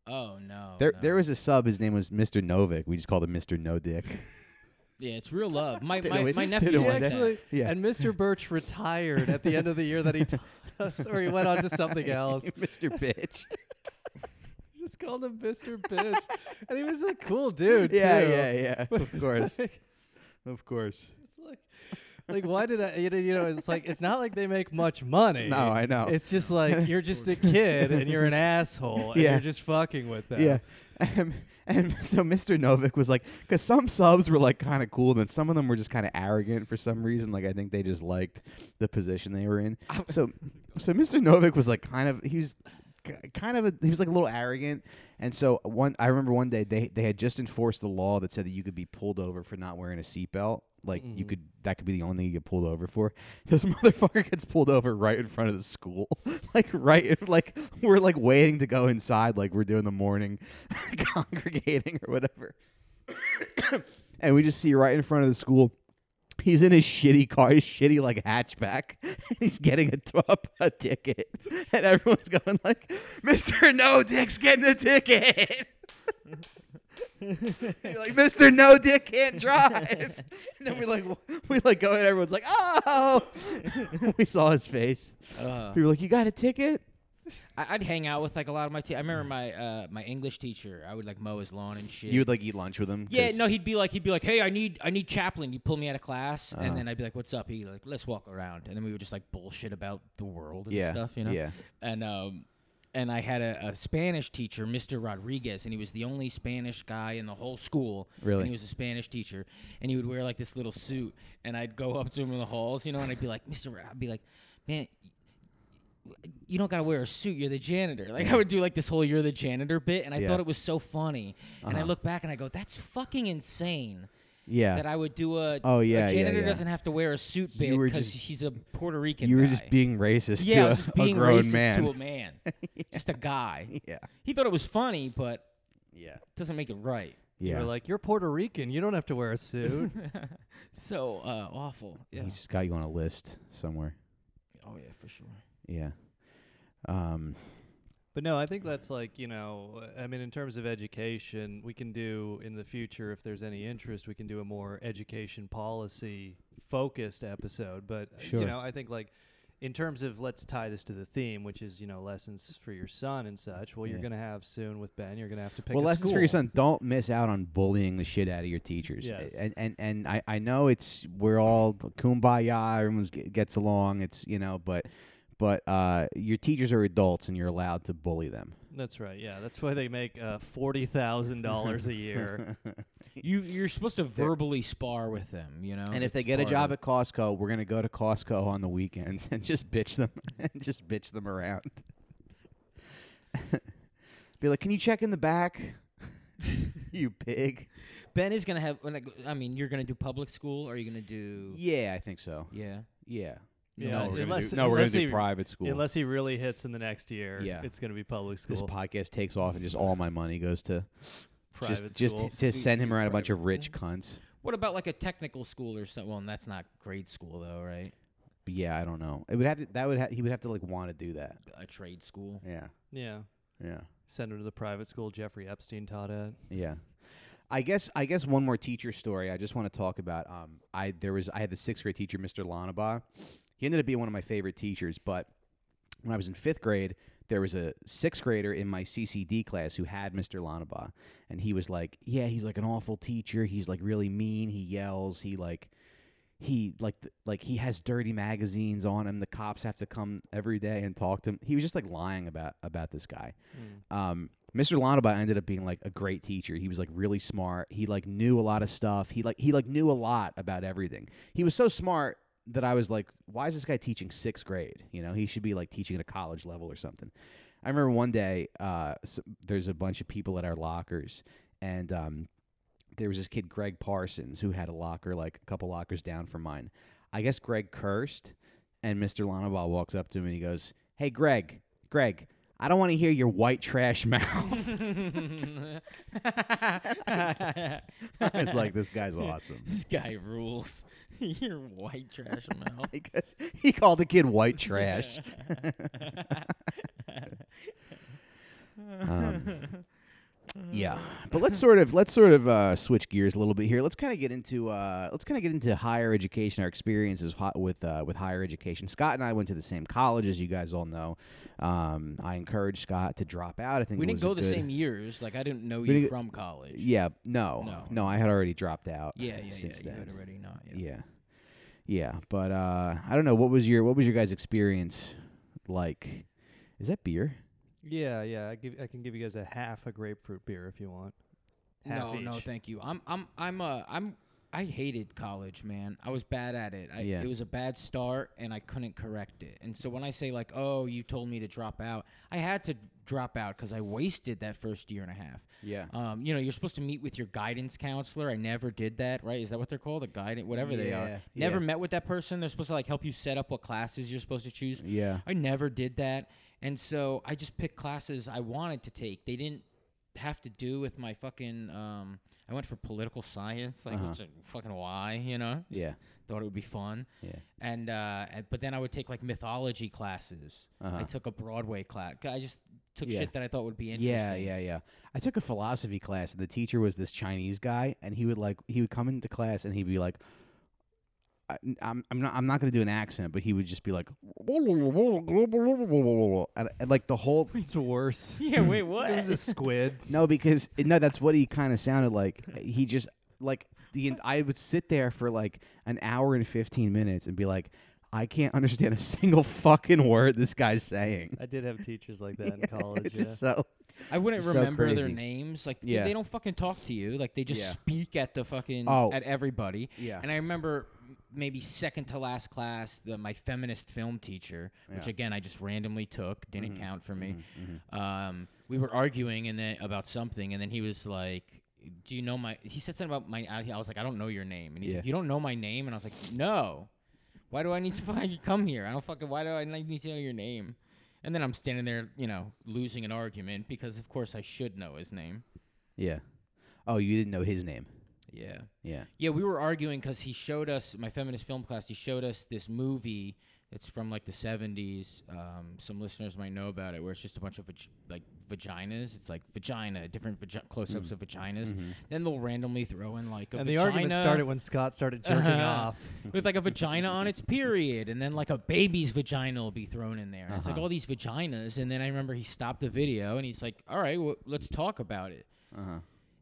oh no. there, no. there was a sub. His name was Mr. Novik. We just called him Mr. No Dick. Yeah, it's real love. My Did my, my nephew it He one like day. that. actually, Yeah. and Mr. Birch retired at the end of the year that he taught us, or he went on to something else. Mr. Bitch. Just called him Mr. Bitch, and he was a cool dude. yeah, too. yeah, yeah. Of course, like, of course. it's like, like why did I? You know, you know, it's like it's not like they make much money. No, I know. It's just like you're just a kid and you're an asshole and Yeah. you're just fucking with them. Yeah. And, and so Mr. Novik was like, because some subs were like kind of cool, then some of them were just kind of arrogant for some reason. Like I think they just liked the position they were in. So, so Mr. Novik was like kind of he was k- kind of a, he was like a little arrogant. And so one I remember one day they they had just enforced the law that said that you could be pulled over for not wearing a seatbelt. Like you Mhm. could that could be the only thing you get pulled over for. [LAUGHS] This motherfucker gets pulled over right in front of the school. [LAUGHS] like right in, like we're like waiting to go inside like we're doing the morning [LAUGHS] congregating or whatever. [COUGHS] and we just see right in front of the school He's in his shitty car, his shitty like hatchback. [LAUGHS] He's getting a, a ticket, [LAUGHS] and everyone's going like, "Mister No Dick's getting a ticket." [LAUGHS] You're like, "Mister No Dick can't drive," and then we like we like go and everyone's like, "Oh!" we saw his face. Uh, We were like, "You got a ticket?" I, I'd hang out with like a lot of my. Te- I remember my uh, my English teacher. I would like mow his lawn and shit. You would like eat lunch with him? Yeah, no, he'd be like, he'd be like, "Hey, I need, I need Chaplin." You pull me out of class, Uh-huh. and then I'd be like, "What's up?" He'd like, "Let's walk around," and then we would just like bullshit about the world and yeah, stuff, you know. Yeah, And um, and I had a, a Spanish teacher, Mr. Rodriguez, and he was the only Spanish guy in the whole school. Really? And he was a Spanish teacher, and he would wear like this little suit, and I'd go up to him in the halls, you know, and I'd be like, "Mr. Ra-" I'd be like, man. You don't gotta wear a suit. You're the janitor. Like I would do like this whole "you're the janitor" bit, and I Yeah. thought it was so funny. And I Uh-huh. look back and I go, "That's fucking insane." yeah. that I would do a. Oh, yeah, a yeah, janitor yeah. doesn't have to wear a suit You bit were because just- he's a Puerto Rican. you were guy. just being racist yeah, to I a, was just a being grown racist man. to a man, [LAUGHS] just a guy. yeah, He thought it was funny, but yeah, it doesn't make it right. Yeah. You yeah. were like, you're Puerto Rican. You don't have to wear a suit. [LAUGHS] so uh, awful. Yeah. He's just got you on a list somewhere. oh yeah, for sure. Yeah. Um. But no, I think that's like, you know, I mean, in terms of education, we can do in the future, if there's any interest, we can do a more education policy focused episode. But, uh, Sure. you know, I think like in terms of let's tie this to the theme, which is, you know, lessons for your son and such. Well, you're going to have soon with Ben, you're going to have to pick well, lessons for your son. Don't miss out on bullying the shit out of your teachers. Yes. And and and I I know it's we're all kumbaya. Everyone gets along. It's you know, but but uh, your teachers are adults and you're allowed to bully them. That's right. Yeah. That's why they make uh, $40,000 a year. [LAUGHS] You you're supposed to verbally spar with them, you know. And if they get a job at Costco, we're gonna go to Costco on the weekends and [LAUGHS] just bitch them [LAUGHS] and just bitch them around. Be like, can you check in the back? you pig. Ben is gonna have. when I go- I mean, you're gonna do public school. Or are you gonna do? Yeah, I think so. Yeah. Yeah. Yeah, no, we're gonna unless- do, no, we're gonna do he- private school. Unless he really hits in the next year, Yeah. it's going to be public school. this podcast takes off and just all my money goes to private just just to Sweet, send him around a bunch private of rich cunts. What about like a technical school or something? Well, that's not grade school though, right? But yeah, I don't know. It would have to. That would. Ha- he would have to like want to do that. A trade school. Yeah. yeah. Yeah. Send him to the private school Jeffrey Epstein taught at. Yeah. I guess I guess one more teacher story I just want to talk about. Um I there was I had the sixth grade teacher, Mr. Lanaba. He ended up being one of my favorite teachers, but when I was in fifth grade, there was a sixth grader in my CCD class who had Mr. Lanaba. And he was like, Yeah, he's like an awful teacher. He's like really mean. He yells. He like he like like he has dirty magazines on him. The cops have to come every day and talk to him. He was just like lying about about this guy um, Mr. Lonaba ended up being like a great teacher. He was like really smart. He like knew a lot of stuff. He like he like knew a lot about everything. He was so smart that I was like, why is this guy teaching sixth grade? You know, he should be like teaching at a college level or something. I remember one day, uh, s there's a bunch of people at our lockers, and um, there was this kid Greg Parsons who had a locker like a couple lockers down from mine. I guess Greg cursed, and Mr. Lanabal walks up to him and he goes, "Hey, Greg, Greg, I don't want to hear your white trash [LAUGHS] mouth. [LAUGHS] I was like, this guy's awesome. This guy rules. [LAUGHS] You're white trash mouth. I guess he called the kid white trash. um, yeah, but let's sort of let's sort of uh, switch gears a little bit here. Let's kind of get into uh, let's kind of get into higher education, our experiences ho- with uh, with higher education. Scott and I went to the same college, as you guys all know. Um, I encouraged Scott to drop out. I think we didn't go the good- same years. Like I didn't know We you didn't- from college. Yeah, no, No. no, I had already dropped out. yeah, yeah, yeah. since You had already not. Yeah. Yeah. Yeah, but uh I don't know what was your what was your guys experience like? Is that beer? Yeah, yeah. I give I can give you guys a half a grapefruit beer if you want. Half no, no, thank you. I'm, I'm, I'm, uh, I'm. I hated college, man. I was bad at it. I, Yeah. It was a bad start, and I couldn't correct it. And so when I say like, "Oh, you told me to drop out," I had to drop out because I wasted that first year and a half. Yeah. Um, you know, you're supposed to meet with your guidance counselor. I never did that, right? Is that what they're called? A guidance, whatever they Yeah, are. Never yeah. met with that person. They're supposed to like help you set up what classes you're supposed to choose. Yeah. I never did that. And so I just picked classes I wanted to take. They didn't have to do with my fucking um I went for political science, like Uh-huh. which, like, fucking why, you know? Just Yeah. Thought it would be fun. Yeah. And uh and, but then I would take like mythology classes. I Uh-huh. took a Broadway class. I just took Yeah. shit that I thought would be interesting. Yeah, yeah, yeah. I took a philosophy class and the teacher was this Chinese guy and he would like he would come into class and he'd be like I, I'm I'm not I'm not gonna do an accent, but he would just be like, [LAUGHS] and, and like the whole [LAUGHS] It's worse. [LAUGHS] Yeah, wait, What? It was a squid. No, because no, that's what he kind of sounded like. He just like the I would sit there for like an hour and fifteen minutes and be like, I can't understand a single fucking word this guy's saying. I did have teachers like that in college. It's yeah. just so I wouldn't Just so remember their crazy. names. Like Yeah. they don't fucking talk to you. Like they just Yeah. speak at the fucking Oh. at everybody. yeah. And I remember m- maybe second to last class, the my feminist film teacher, which Yeah. again I just randomly took, didn't Mhm, count for me. Mhm, mhm. Um, we were arguing and then about something, and then he was like, "Do you know my?" He said something about my. I I was like, "I don't know your name," and he's Yeah. like, "You don't know my name?" And I was like, "No. Why do I need to [LAUGHS] fucking come here? I don't fucking. Why do I need to know your name?" And then I'm standing there, you know, losing an argument because of course I should know his name. Yeah. Oh, you didn't know his name. Yeah. Yeah. Yeah, we were arguing because he showed us my feminist film class. He showed us this movie. It's from like the '70s. Um, some listeners might know about it, where it's just a bunch of vag- like vaginas. It's like vagina, different vagi- close-ups Mm. of vaginas. Mhm. Then they'll randomly throw in like a And the argument started when Scott started jerking Uh-huh. [LAUGHS] off. with like a vagina on its period, and then like a baby's vagina will be thrown in there. And It's like Uh-huh. all these vaginas, and then I remember he stopped the video and he's like, "All right, well, let's talk about it." Uh huh.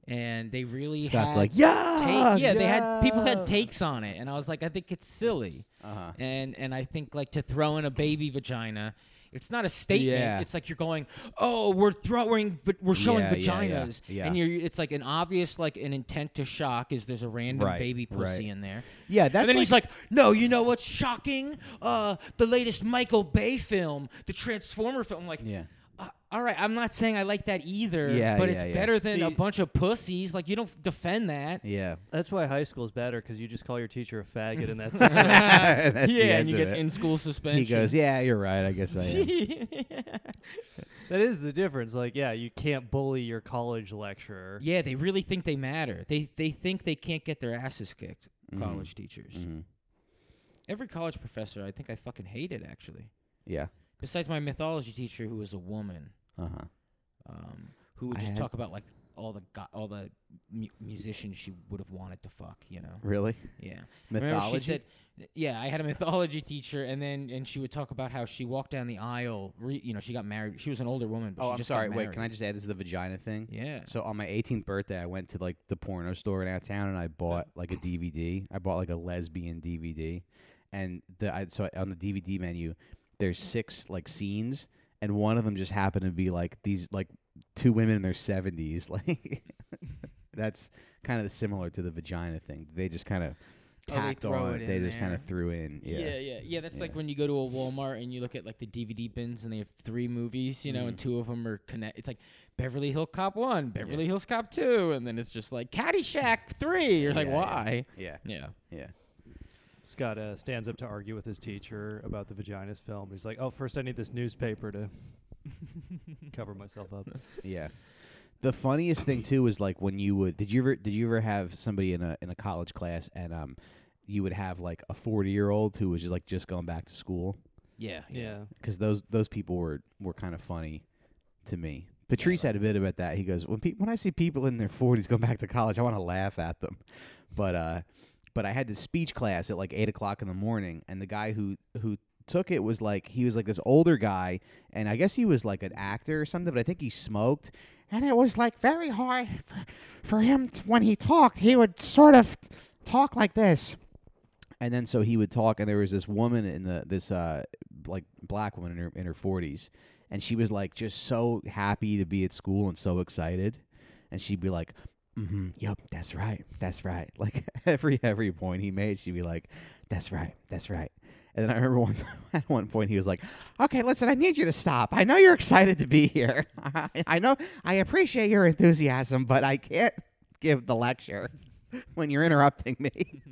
And they really Scott's had like, yeah, take, yeah, they had people had takes on it, and I was like, I think it's silly, Uh huh. and and I think like to throw in a baby vagina, it's not a statement. Yeah. It's like you're going, oh, we're throwing, we're showing Yeah, yeah, yeah, vaginas, yeah. and you're, it's like an obvious like an intent to shock is there's a random Right, baby pussy right. in there, Yeah, that's and then like, he's like, no, you know what's shocking? Uh, the latest Michael Bay film, the Transformer film. I'm like, yeah. All right, I'm not saying I like that either, Yeah, but yeah, it's yeah. better than a bunch of pussies. Like you don't defend that. Yeah. That's why high school is better because you just call your teacher a faggot in that [LAUGHS] situation. That's the [LAUGHS] yeah, and you of get it. in school suspension. He goes, yeah, you're right. I guess I am. [LAUGHS] that is the difference. Like, yeah, you can't bully your college lecturer. yeah, they really think they matter. They they think they can't get their asses kicked. Mhm. College teachers. Mhm. Every college professor, I think I fucking hated actually. Yeah. Besides my mythology teacher, who was a woman, Uh huh. um, who would I just had- talk about like all the go- all the mu- musicians she would have wanted to fuck. You know. Really? Yeah. Remember Mythology. she said, yeah, I had a mythology teacher, and then and she would talk about how she walked down the aisle. Re, you know, she got married. She was an older woman, but oh, she I'm just sorry. Wait, can I just add this is the vagina thing? Yeah. So on my 18th birthday, I went to like the porno store in our town and I bought like a DVD. I bought like a lesbian DVD, and the I, so on the DVD menu, there's six like scenes, and one of them just happened to be like these like two women in their 70s. [LAUGHS] Like that's kind of similar to the vagina thing. They just kind of Oh, they tacked on. it They just kind of threw in. Yeah. yeah, yeah, yeah. That's like when you go to a Walmart and you look at like the DVD bins, and they have three movies, you know, and Mhm. two of them are connect. It's like Beverly Hill Cop one, Beverly Hills Cop two, and then it's just like Caddyshack three. You're like, Yeah, yeah. why? Yeah. Yeah. Yeah. Scott uh, stands up to argue with his teacher about the vaginas film. He's like, "Oh, first I need this newspaper to [LAUGHS] Cover myself up. Yeah. The funniest thing too is like when you would did you ever did you ever have somebody in a in a college class and um you would have like a 40 year old who was just like just going back to school Yeah. Yeah. because those those people were were kind of funny to me. Patrice had a bit about that. He goes when pe- when I see people in their 40s going back to college, I want to laugh at them. But uh, but I had this speech class at like eight o'clock in the morning, and the guy who who took it was like he was like this older guy, and I guess he was like an actor or something. But I think he smoked, and it was like very hard for, for him to, when he talked. He would sort of talk like this and then so he would talk and there was this woman in the this uh like black woman in her in her 40s and she was like just so happy to be at school and so excited and she'd be like mm-hmm, yep that's right that's right [LAUGHS] like [LAUGHS] every every point he made she'd be like that's right that's right and then I remember one [LAUGHS] at one point he was like, "Okay, listen, I need you to stop. I know you're excited to be here. [LAUGHS] I, I know I appreciate your enthusiasm, but I can't give the lecture when you're interrupting me."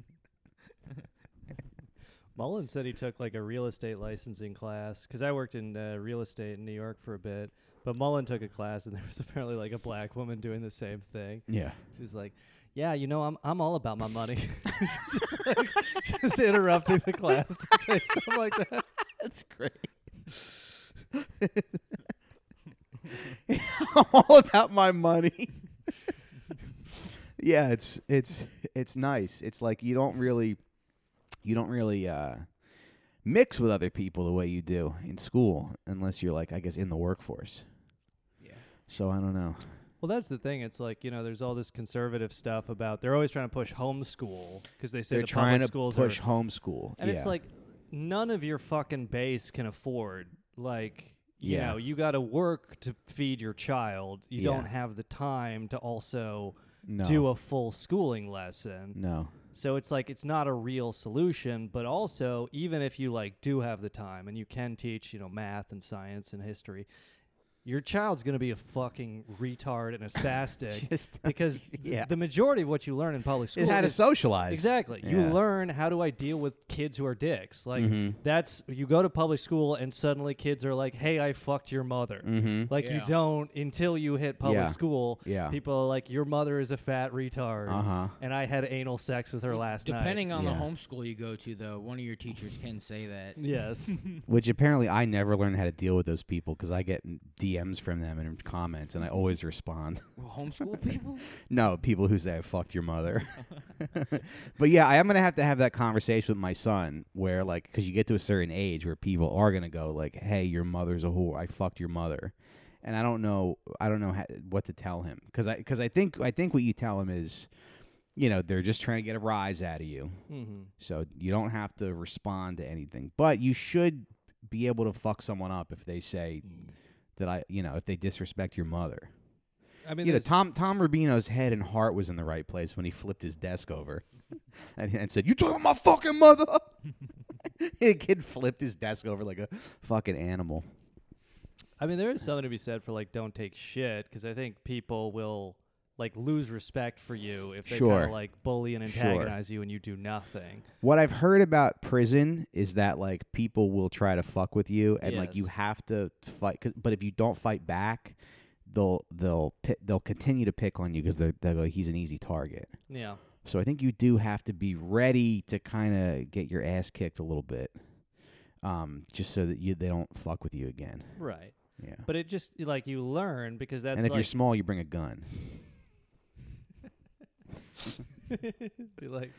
Mullen said he took like a real estate licensing class because I worked in uh, real estate in New York for a bit. But Mullen took a class and there was apparently like a black woman doing the same thing. yeah. She was like, "Yeah, you know, I'm I'm all about my money." [LAUGHS] just, like, just interrupting the class to say stuff like that. [LAUGHS] That's great. I'm [LAUGHS] all about my money. yeah, it's it's it's nice. It's like you don't really you don't really uh mix with other people the way you do in school unless you're like I guess in the workforce. Yeah. So I don't know. Well, that's the thing. It's like you know, there's all this conservative stuff about they're always trying to push homeschool because they say They're the trying public to schools push are, homeschool. and yeah. it's like none of your fucking base can afford like. You Yeah. know, you got to work to feed your child. You Yeah. don't have the time to also no, do a full schooling lesson. no. So it's like it's not a real solution, but also even if you like do have the time and you can teach, you know, math and science and history, your child's going to be a fucking retard and a [LAUGHS] spastic Just because [LAUGHS] yeah. the majority of what you learn in public school It had to is socialize. Exactly. You Yeah. learn how do I deal with kids who are dicks. Like Mhm. that's you go to public school and suddenly kids are like, "Hey, I fucked your mother." Mm-hmm. Like you Yeah. don't until you hit public Yeah. school. Yeah. People are like, "Your mother is a fat retard." Uh huh. And I had anal sex with her last night. Depending on Yeah. the homeschool you go to, though, one of your teachers can say that. [LAUGHS] Yes. Which apparently I never learned how to deal with those people because I get DMs from them and comments, and I always respond. Well, [LAUGHS] homeschool people? [LAUGHS] no, people who say I fucked your mother. [LAUGHS] but yeah, I am gonna have to have that conversation with my son, where like, because you get to a certain age where people are gonna go like, "Hey, your mother's a whore. I fucked your mother," and I don't know, I don't know ha- what to tell him because I because I think I think what you tell him is, you know, they're just trying to get a rise out of you. mm-hmm. So you don't have to respond to anything, but you should be able to fuck someone up if they say that I, you know, if they disrespect your mother. I mean, You know, Tom Tom Rubino's head and heart was in the right place when he flipped his desk over [LAUGHS] and, and said, "You talking my fucking mother?" [LAUGHS] the kid flipped his desk over like a fucking animal. I mean, there is something to be said for like don't take shit because I think people will like lose respect for you if they kind Sure. of like bully and Sure. antagonize you and you do nothing. What I've heard about prison is that like people will try to fuck with you, and like you Yes. have to fight. 'cause- but if you don't fight back, they'll they'll pi- they'll continue to pick on you because they'll go, he's an easy target. Yeah. So I think you do have to be ready to kind of get your ass kicked a little bit, um, just so that you they don't fuck with you again. Right. Yeah. But it just like you learn because that's and if like you're small, you bring a gun. [LAUGHS] be like,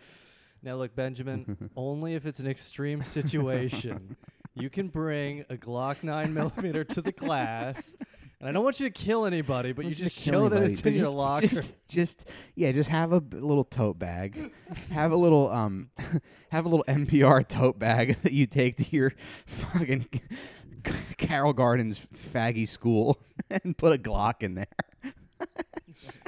now look, Benjamin, [LAUGHS] only if it's an extreme situation, you can bring a Glock nine millimeter to the class. And I don't want you to kill anybody, but you Don't just kill show that it's but in your just- locker. Just, just yeah, just have a b- little tote bag. have a little um, [LAUGHS] have a little NPR tote bag that you take to your fucking Carroll Gardens faggy school and put a Glock in there.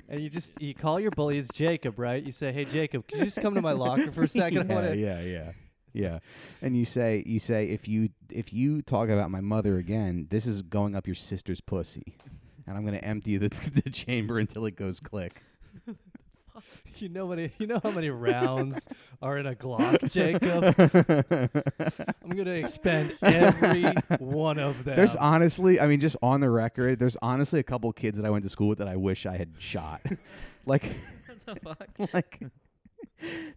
And you just you call your bully, it's Jacob, right? You say, "Hey, Jacob, could you just come to my locker for a [LAUGHS] second? Yeah, wanna-" yeah, yeah, yeah. And you say, you say, if you if you talk about my mother again, this is going up your sister's pussy, and I'm gonna empty the [LAUGHS] the chamber until it goes click. [LAUGHS] You know what? You know how many rounds [LAUGHS] are in a Glock, Jacob? [LAUGHS] I'm gonna expend every one of them. There's honestly, I mean, just on the record, there's honestly a couple kids that I went to school with that I wish I had shot. like, like,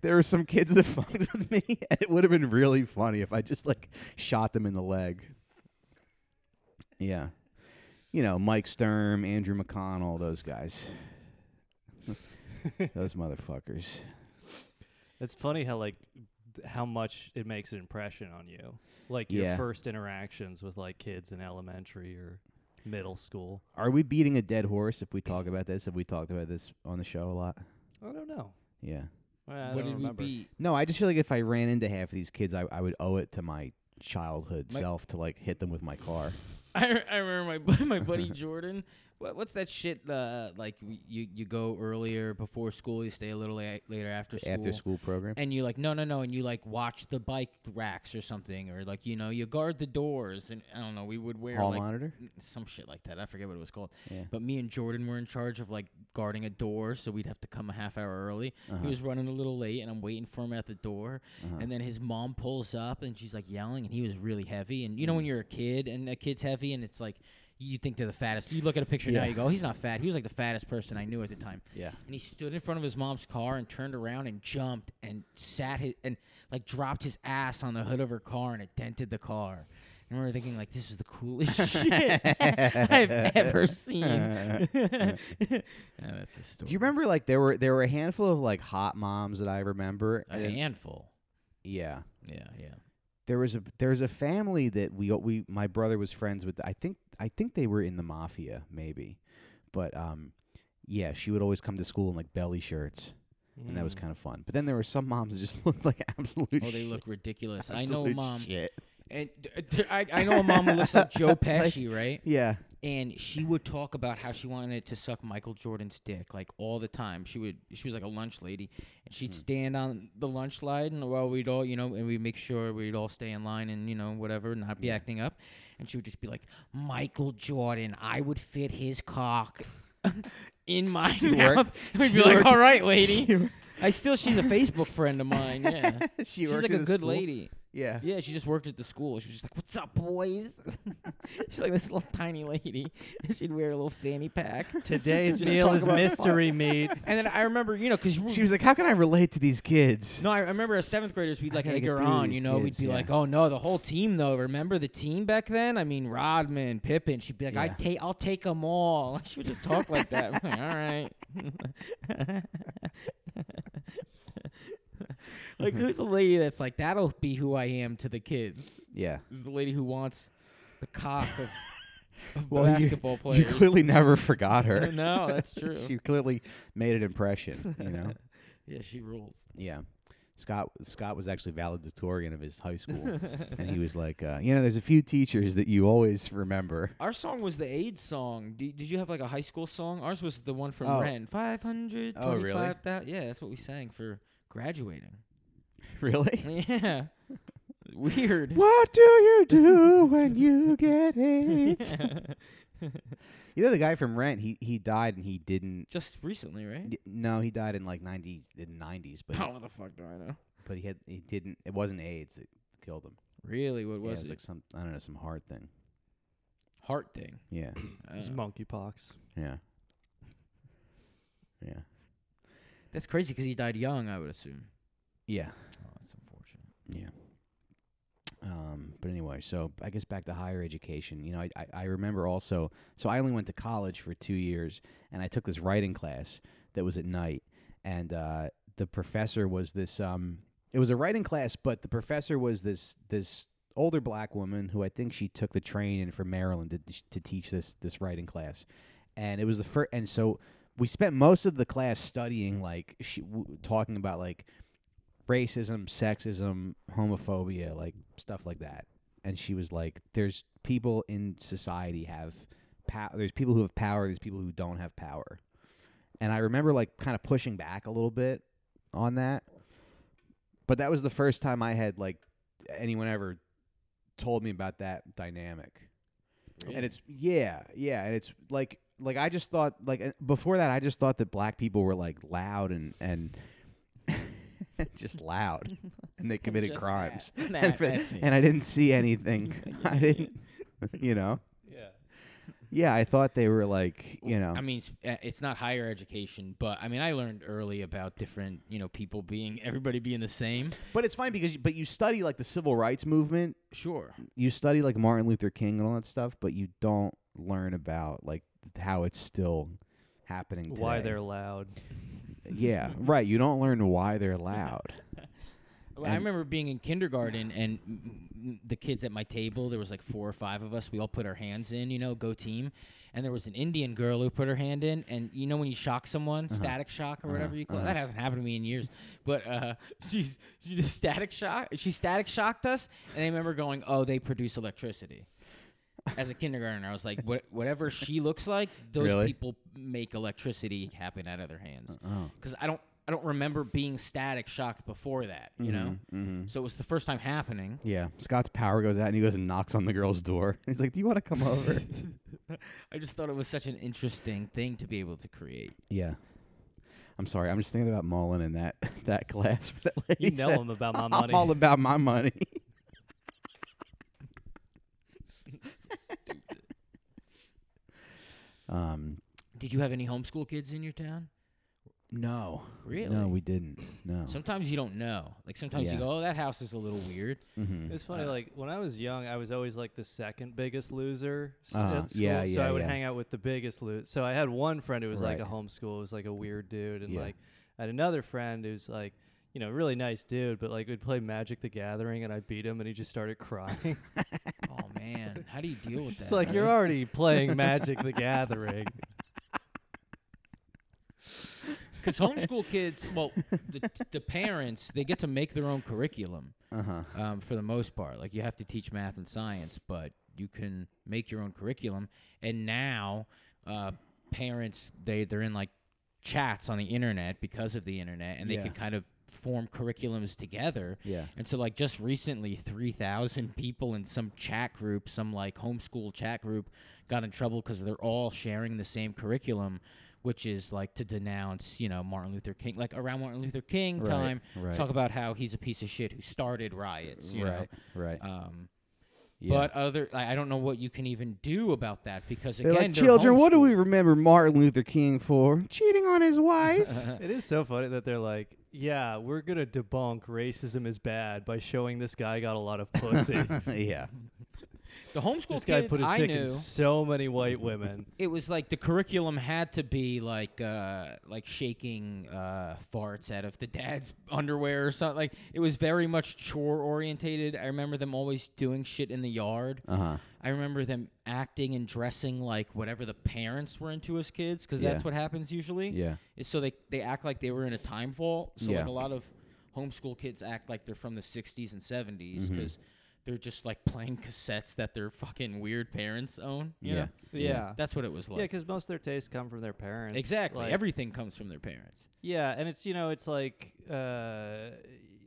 there were some kids that fucked with me, and it would have been really funny if I just like shot them in the leg. Yeah, you know, Mike Sturm, Andrew McConnell, those guys, [LAUGHS] those motherfuckers. It's funny how like th- how much it makes an impression on you. Like Yeah. your first interactions with like kids in elementary or middle school. Are we beating a dead horse if we talk about this? Have we talked about this on the show a lot? I don't know. Yeah. I what don't did remember. we beat? No, I just feel like if I ran into half of these kids, I, I would owe it to my childhood My- self to like hit them with my car. [LAUGHS] I, re- I remember my bu- [LAUGHS] my buddy Jordan. What, what's that shit? Uh, like you you go earlier before school, you stay a little la- later after school. After school program. And you're like no no no, and you like watch the bike racks or something, or like you know you guard the doors, and I don't know. We would wear Hall like monitor. some shit like that. I forget what it was called. Yeah. But me and Jordan were in charge of like guarding a door, so we'd have to come a half hour early. Uh-huh. He was running a little late, and I'm waiting for him at the door. Uh-huh. And then his mom pulls up, and she's like yelling, and he was really heavy. And you know when you're a kid and a kid's heavy, and it's like you think they're the fattest. You look at a picture now, Yeah. you go, he's not fat. He was like the fattest person I knew at the time. yeah. And he stood in front of his mom's car and turned around and jumped and sat his and like dropped his ass on the hood of her car and it dented the car. And we were thinking like this was the coolest [LAUGHS] shit I've ever seen. [LAUGHS] yeah, that's the story. Do you remember like there were there were a handful of like hot moms that I remember. a handful? yeah. Yeah, yeah. There was a there was a family that we we my brother was friends with. I think I think they were in the mafia maybe, but um, yeah, she would always come to school in like belly shirts, and that was Mm. kind of fun. But then there were some moms that just [LAUGHS] looked like absolute. Oh, they shit. look ridiculous. I know mom, Shit. and I know a mom who looks like Joe [LAUGHS] Pesci, right? Yeah. And she would talk about how she wanted to suck Michael Jordan's dick like all the time. She would she was like a lunch lady and she'd Hmm. stand on the lunch slide and while we'd all, you know, and we'd make sure we'd all stay in line and, you know, whatever, not be acting up. And she would just be like, Michael Jordan, I would fit his cock [LAUGHS] in my She mouth. worked- [LAUGHS] And we'd she be like, worked- All right, lady. [LAUGHS] I still she's a Facebook friend of mine, yeah. she She's like a good lady. Yeah. Yeah, she just worked at the school. She was just like, "What's up, boys?" [LAUGHS] She's like this little tiny lady. [LAUGHS] She'd wear a little fanny pack. Today's [LAUGHS] Just meal talk is about mystery meat. And then I remember, you know, because She was like, "How can I relate to these kids?" no, I remember as seventh graders, we'd like gotta egg get her through on. these You know, we'd be yeah. like, "Oh no, the whole team though. Remember the team back then? I mean, Rodman, Pippen." She'd be like, "I Yeah. take, I'll take them all." She would just talk like that. I'm like, all right. Like, who's the lady that's like, "That'll be who I am to the kids." Yeah. This is the lady who wants the cock of, [LAUGHS] of Well, you- basketball You players. clearly never forgot her. [LAUGHS] no, that's [LAUGHS] true. she clearly made an impression. You know. yeah, she rules. yeah. Scott Scott was actually valedictorian of his high school, and he was like, uh, you know, there's a few teachers that you always remember. Our song was the AIDS song. Did, did you have like a high school song? Ours was the one from Oh. Rent. Five hundred Oh, really? thousand. Yeah, that's what we sang for graduating. [LAUGHS] Really? Yeah. Weird. [LAUGHS] What do you do when you get AIDS? [LAUGHS] you know the guy from Rent. He he died and he didn't. Just recently, right? d- No, he died in like ninety in nineties, but How the fuck do I know? but he had he didn't. It wasn't AIDS that killed him. Really? What Yeah, was it was it? like some I don't know some heart thing. Heart thing. Yeah, [CLEARS THROAT] It's Uh, monkeypox. yeah, yeah, that's crazy because he died young. I would assume. yeah. Yeah. Um, but anyway, so I guess back to higher education. You know, I, I, I remember also. So I only went to college for two years, and I took this writing class that was at night, and uh, the professor was this. Um, it was a writing class, but the professor was this this older black woman who I think she took the train in from Maryland to to teach this this writing class, and it was the first. And so we spent most of the class studying like she w- talking about like racism, sexism, homophobia, like stuff like that. And she was like, "There's people in society have power. There's people who have power. There's people who don't have power." And I remember like kind of pushing back a little bit on that. But that was the first time I had like anyone ever told me about that dynamic. And it's yeah, yeah, and it's like like I just thought like before that I just thought that black people were like loud and and [LAUGHS] just loud and they [LAUGHS] committed Just crimes. [LAUGHS] that. Nah, and, for- that's it. and I didn't see anything. I didn't you know. Yeah. Yeah, I thought they were like, you know. I mean, it's, uh, not higher education, but I mean, I learned early about different, you know, people being everybody being the same. but it's funny because you, but you study like the civil rights movement, Sure. you study like Martin Luther King and all that stuff, but you don't learn about like how it's still happening today. Why they're loud. Yeah, right. You don't learn why they're loud. [LAUGHS] Well, I remember being in kindergarten and the kids at my table, there was like four or five of us. We all put our hands in, you know, go team. And there was an Indian girl who put her hand in. And you know, when you shock someone, static shock or whatever Uh-huh, you call it, uh-huh. that hasn't happened to me in years. But uh, [LAUGHS] she's she just static shock. She static shocked us. And I remember going, oh, they produce electricity. As a kindergartner, I was like, what, whatever she looks like, those Really? people make electricity happen out of their hands. Because I don't, I don't remember being static shocked before that. You know. Mm-hmm. So it was the first time happening. Yeah. Scott's power goes out and he goes and knocks on the girl's door. [LAUGHS] He's like, "Do you want to come over?" [LAUGHS] I just thought it was such an interesting thing to be able to create. yeah. I'm sorry. I'm just thinking about Mullen and that [LAUGHS] that class. That You know said, him about my money. I'm money. all about my money. Um. Did you have any homeschool kids in your town? No. Really? No, we didn't. No. Sometimes you don't know. Like sometimes Yeah. you go, "Oh, that house is a little weird." mm-hmm. It's funny, Uh, like when I was young, I was always like the second biggest loser s- Uh-huh. at school. Yeah, so yeah, I would yeah. hang out with the biggest loser. So I had one friend who was like a Right. homeschool, was like a weird dude, and Yeah. like I had another friend who's like, you know, really nice dude, but like we'd play Magic the Gathering, and I beat him, and he just started crying. [LAUGHS] [LAUGHS] man, how do you deal with [LAUGHS] that? it's like you're already playing [LAUGHS] Magic the Gathering. Because homeschool kids, well, the, the parents they get to make their own curriculum Uh huh. um, for the most part. Like you have to teach math and science, but you can make your own curriculum. And now, uh, parents they they're in like chats on the internet because of the internet, and they Yeah. can kind of form curriculums together. Yeah. And so, like, just recently, 3,000 people in some chat group, some like homeschool chat group, got in trouble because they're all sharing the same curriculum, which is like to denounce, you know, Martin Luther King, like around Martin Luther King Right, time, right. talk about how he's a piece of shit who started riots, you right. Right. Um, yeah. But other, I I don't know what you can even do about that because They're again, like, they're children, what do we homeschooled." remember Martin Luther King for? Cheating on his wife. [LAUGHS] it is so funny that they're like, yeah, we're gonna debunk racism is bad by showing this guy got a lot of pussy. [LAUGHS] yeah. The homeschool this guy kid put his I dick knew, in so many white women. it was like the curriculum had to be like uh like shaking uh farts out of the dad's underwear or something like it was very much chore orientated i remember them always doing shit in the yard Uh huh. i remember them acting and dressing like whatever the parents were into as kids because that's Yeah. what happens usually Yeah. is so they they act like they were in a time vault so Yeah. like a lot of homeschool kids act like they're from the 60s and 70s Mhm. because they're just like playing cassettes that their fucking weird parents own you Yeah. know? Yeah. that's what it was like. Yeah, because most of their tastes come from their parents. Exactly. Like, Everything comes from their parents. yeah, and it's you know it's like uh,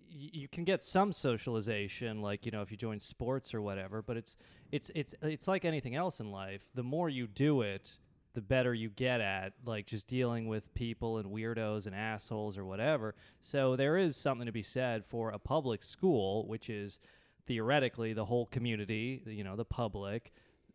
y- you can get some socialization, like you know if you join sports or whatever. But it's it's it's it's like anything else in life. The more you do it, the better you get at like just dealing with people and weirdos and assholes or whatever. So there is something to be said for a public school, which is theoretically the whole community, you know, the public.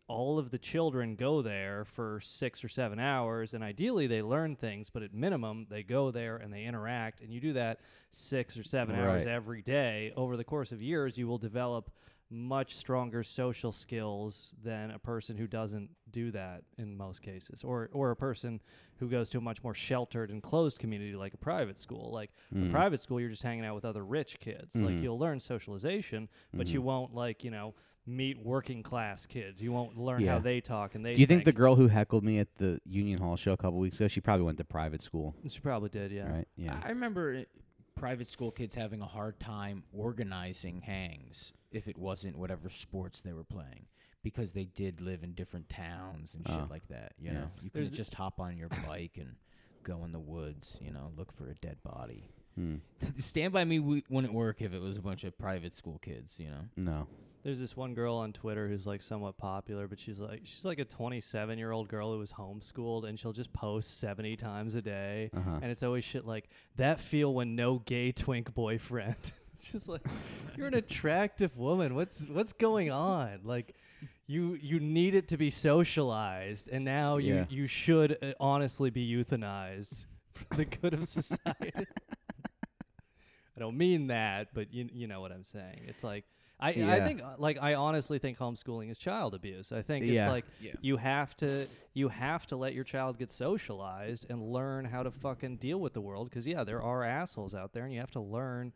All of the children go there for six or seven hours, and ideally they learn things, but at minimum they go there and they interact. And you do that six or seven hours every day. Over the course of years, you will develop much stronger social skills than a person who doesn't do that in most cases or or a person who goes to a much more sheltered and closed community like a private school like Mm. a private school you're just hanging out with other rich kids like Mhm. you'll learn socialization but Mm-hmm. you won't like you know meet working class kids you won't learn Yeah. how they talk and they Do you think the girl who heckled me at the Union Hall show a couple weeks ago, she probably went to private school, she probably did yeah right? Yeah. I remember private school kids having a hard time organizing hangs if it wasn't whatever sports they were playing because they did live in different towns and shit Oh. like that. You Yeah. know, you There's could just hop on your bike and go in the woods. You know, look for a dead body. Hmm. [LAUGHS] Stand by me w- wouldn't work if it was a bunch of private school kids. You know. No. There's this one girl on Twitter who's like somewhat popular, but she's like she's like a 27 year old girl who was homeschooled, and she'll just post 70 times a day, Uh-huh. and it's always shit like that feel when no gay twink boyfriend. [LAUGHS] it's just like you're an attractive woman. What's what's going on? Like you you need it to be socialized, and now you Yeah. you should uh, honestly be euthanized [LAUGHS] for the good of society. [LAUGHS] I don't mean that, but you you know what I'm saying. It's like I I think uh, like I honestly think homeschooling is child abuse. I think Yeah. it's like Yeah. you have to you have to let your child get socialized and learn how to fucking deal with the world because yeah, there are assholes out there and you have to learn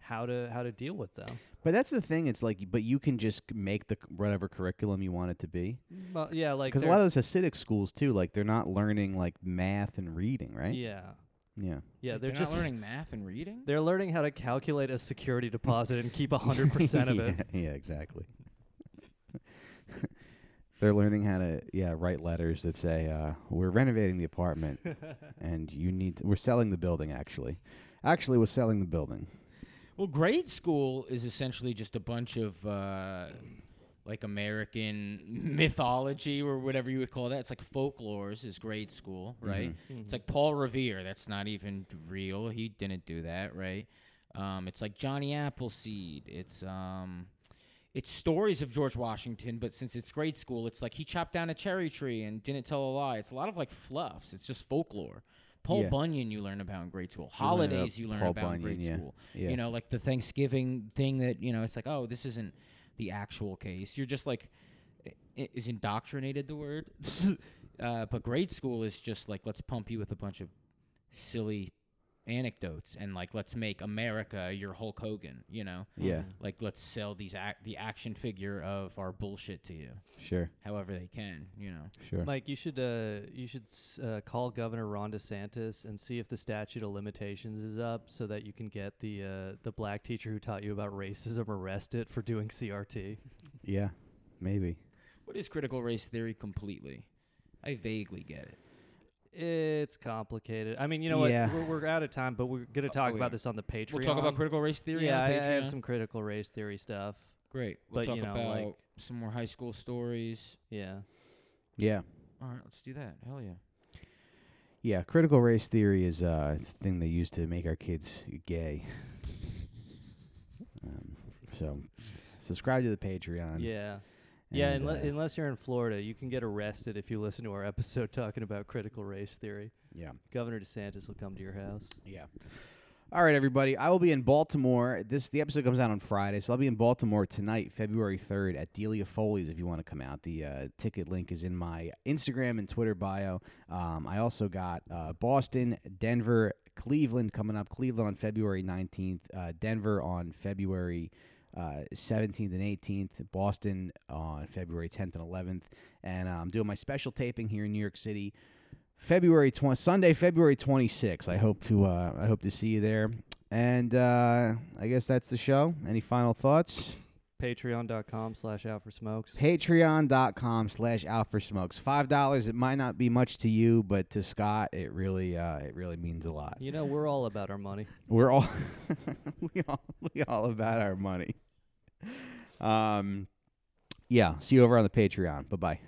how to how to deal with them. But that's the thing. It's like, but you can just make the whatever curriculum you want it to be. Well, yeah, like Because a lot of those Hasidic schools too, like they're not learning like math and reading, right? yeah Yeah. yeah Like, they're, not just learning math and reading. they're learning how to calculate a security deposit and keep a hundred percent of [LAUGHS] it. yeah, yeah, exactly. [LAUGHS] they're learning how to yeah write letters that say uh, we're renovating the apartment [LAUGHS] and you need to, we're selling the building actually. Actually, we're selling the building. Well, grade school is essentially just a bunch of uh, like American [LAUGHS] mythology or whatever you would call that. It's like folklores is grade school, right? Mhm. It's like Paul Revere. That's not even real. He didn't do that, right? Um, it's like Johnny Appleseed. It's um, it's stories of George Washington, but since it's grade school, it's like he chopped down a cherry tree and didn't tell a lie. It's a lot of like fluffs. It's just folklore. Paul Yeah. Bunyan, you learn about in grade school. learn Holidays, you learn Paul about in grade yeah. school. Yeah. You know, like the Thanksgiving thing that you know, it's like, oh, this isn't the actual case. You're just like, is indoctrinated the word? [LAUGHS] uh, but grade school is just like, let's pump you with a bunch of silly anecdotes and like, let's make America your Hulk Hogan. You know, yeah, like let's sell these ac- the action figure of our bullshit to you, sure, however they can. You know, sure. Mike, you should uh, you should s- uh, call Governor Ron DeSantis and see if the statute of limitations is up, so that you can get the uh, the black teacher who taught you about racism arrested for doing CRT. yeah, maybe. what is critical race theory completely? I vaguely get it. It's complicated. I mean, you know Yeah. what? We're, we're out of time, but we're gonna Oh, talk oh, about this on the Patreon. We'll talk about critical race theory. Yeah, on I, I have some critical race theory stuff. Great. We'll but, talk you know, about like- some more high school stories. Yeah. Yeah, All right, let's do that. Hell yeah. yeah. Critical race theory is uh, a thing they use to make our kids gay. [LAUGHS] um, so, subscribe to the Patreon. Yeah. Yeah, and, unle- uh, unless you're in Florida, you can get arrested if you listen to our [LAUGHS] episode talking about critical race theory. yeah. Governor DeSantis will come to your house. Yeah. All right, everybody. I will be in Baltimore. This the episode comes out on Friday, so I'll be in Baltimore tonight, February third, at Delia Foley's. If you want to come out, the uh, ticket link is in my Instagram and Twitter bio. Um, I also got uh, Boston, Denver, Cleveland coming up. Cleveland on February nineteenth. Uh, Denver on February uh, seventeenth and eighteenth. Boston on February tenth and eleventh. And uh, I'm doing my special taping here in New York City. February 20 Sunday, February 26th. I hope to uh, I hope to see you there. And uh, I guess that's the show. Any final thoughts? Patreon.com slash out for smokes. Patreon.com slash out for smokes. Five dollars. It might not be much to you, but to Scott, it really uh, it really means a lot. You know, we're all about our money. We're all [LAUGHS] we all we all about our money. Um, yeah. See you over on the Patreon. Bye bye.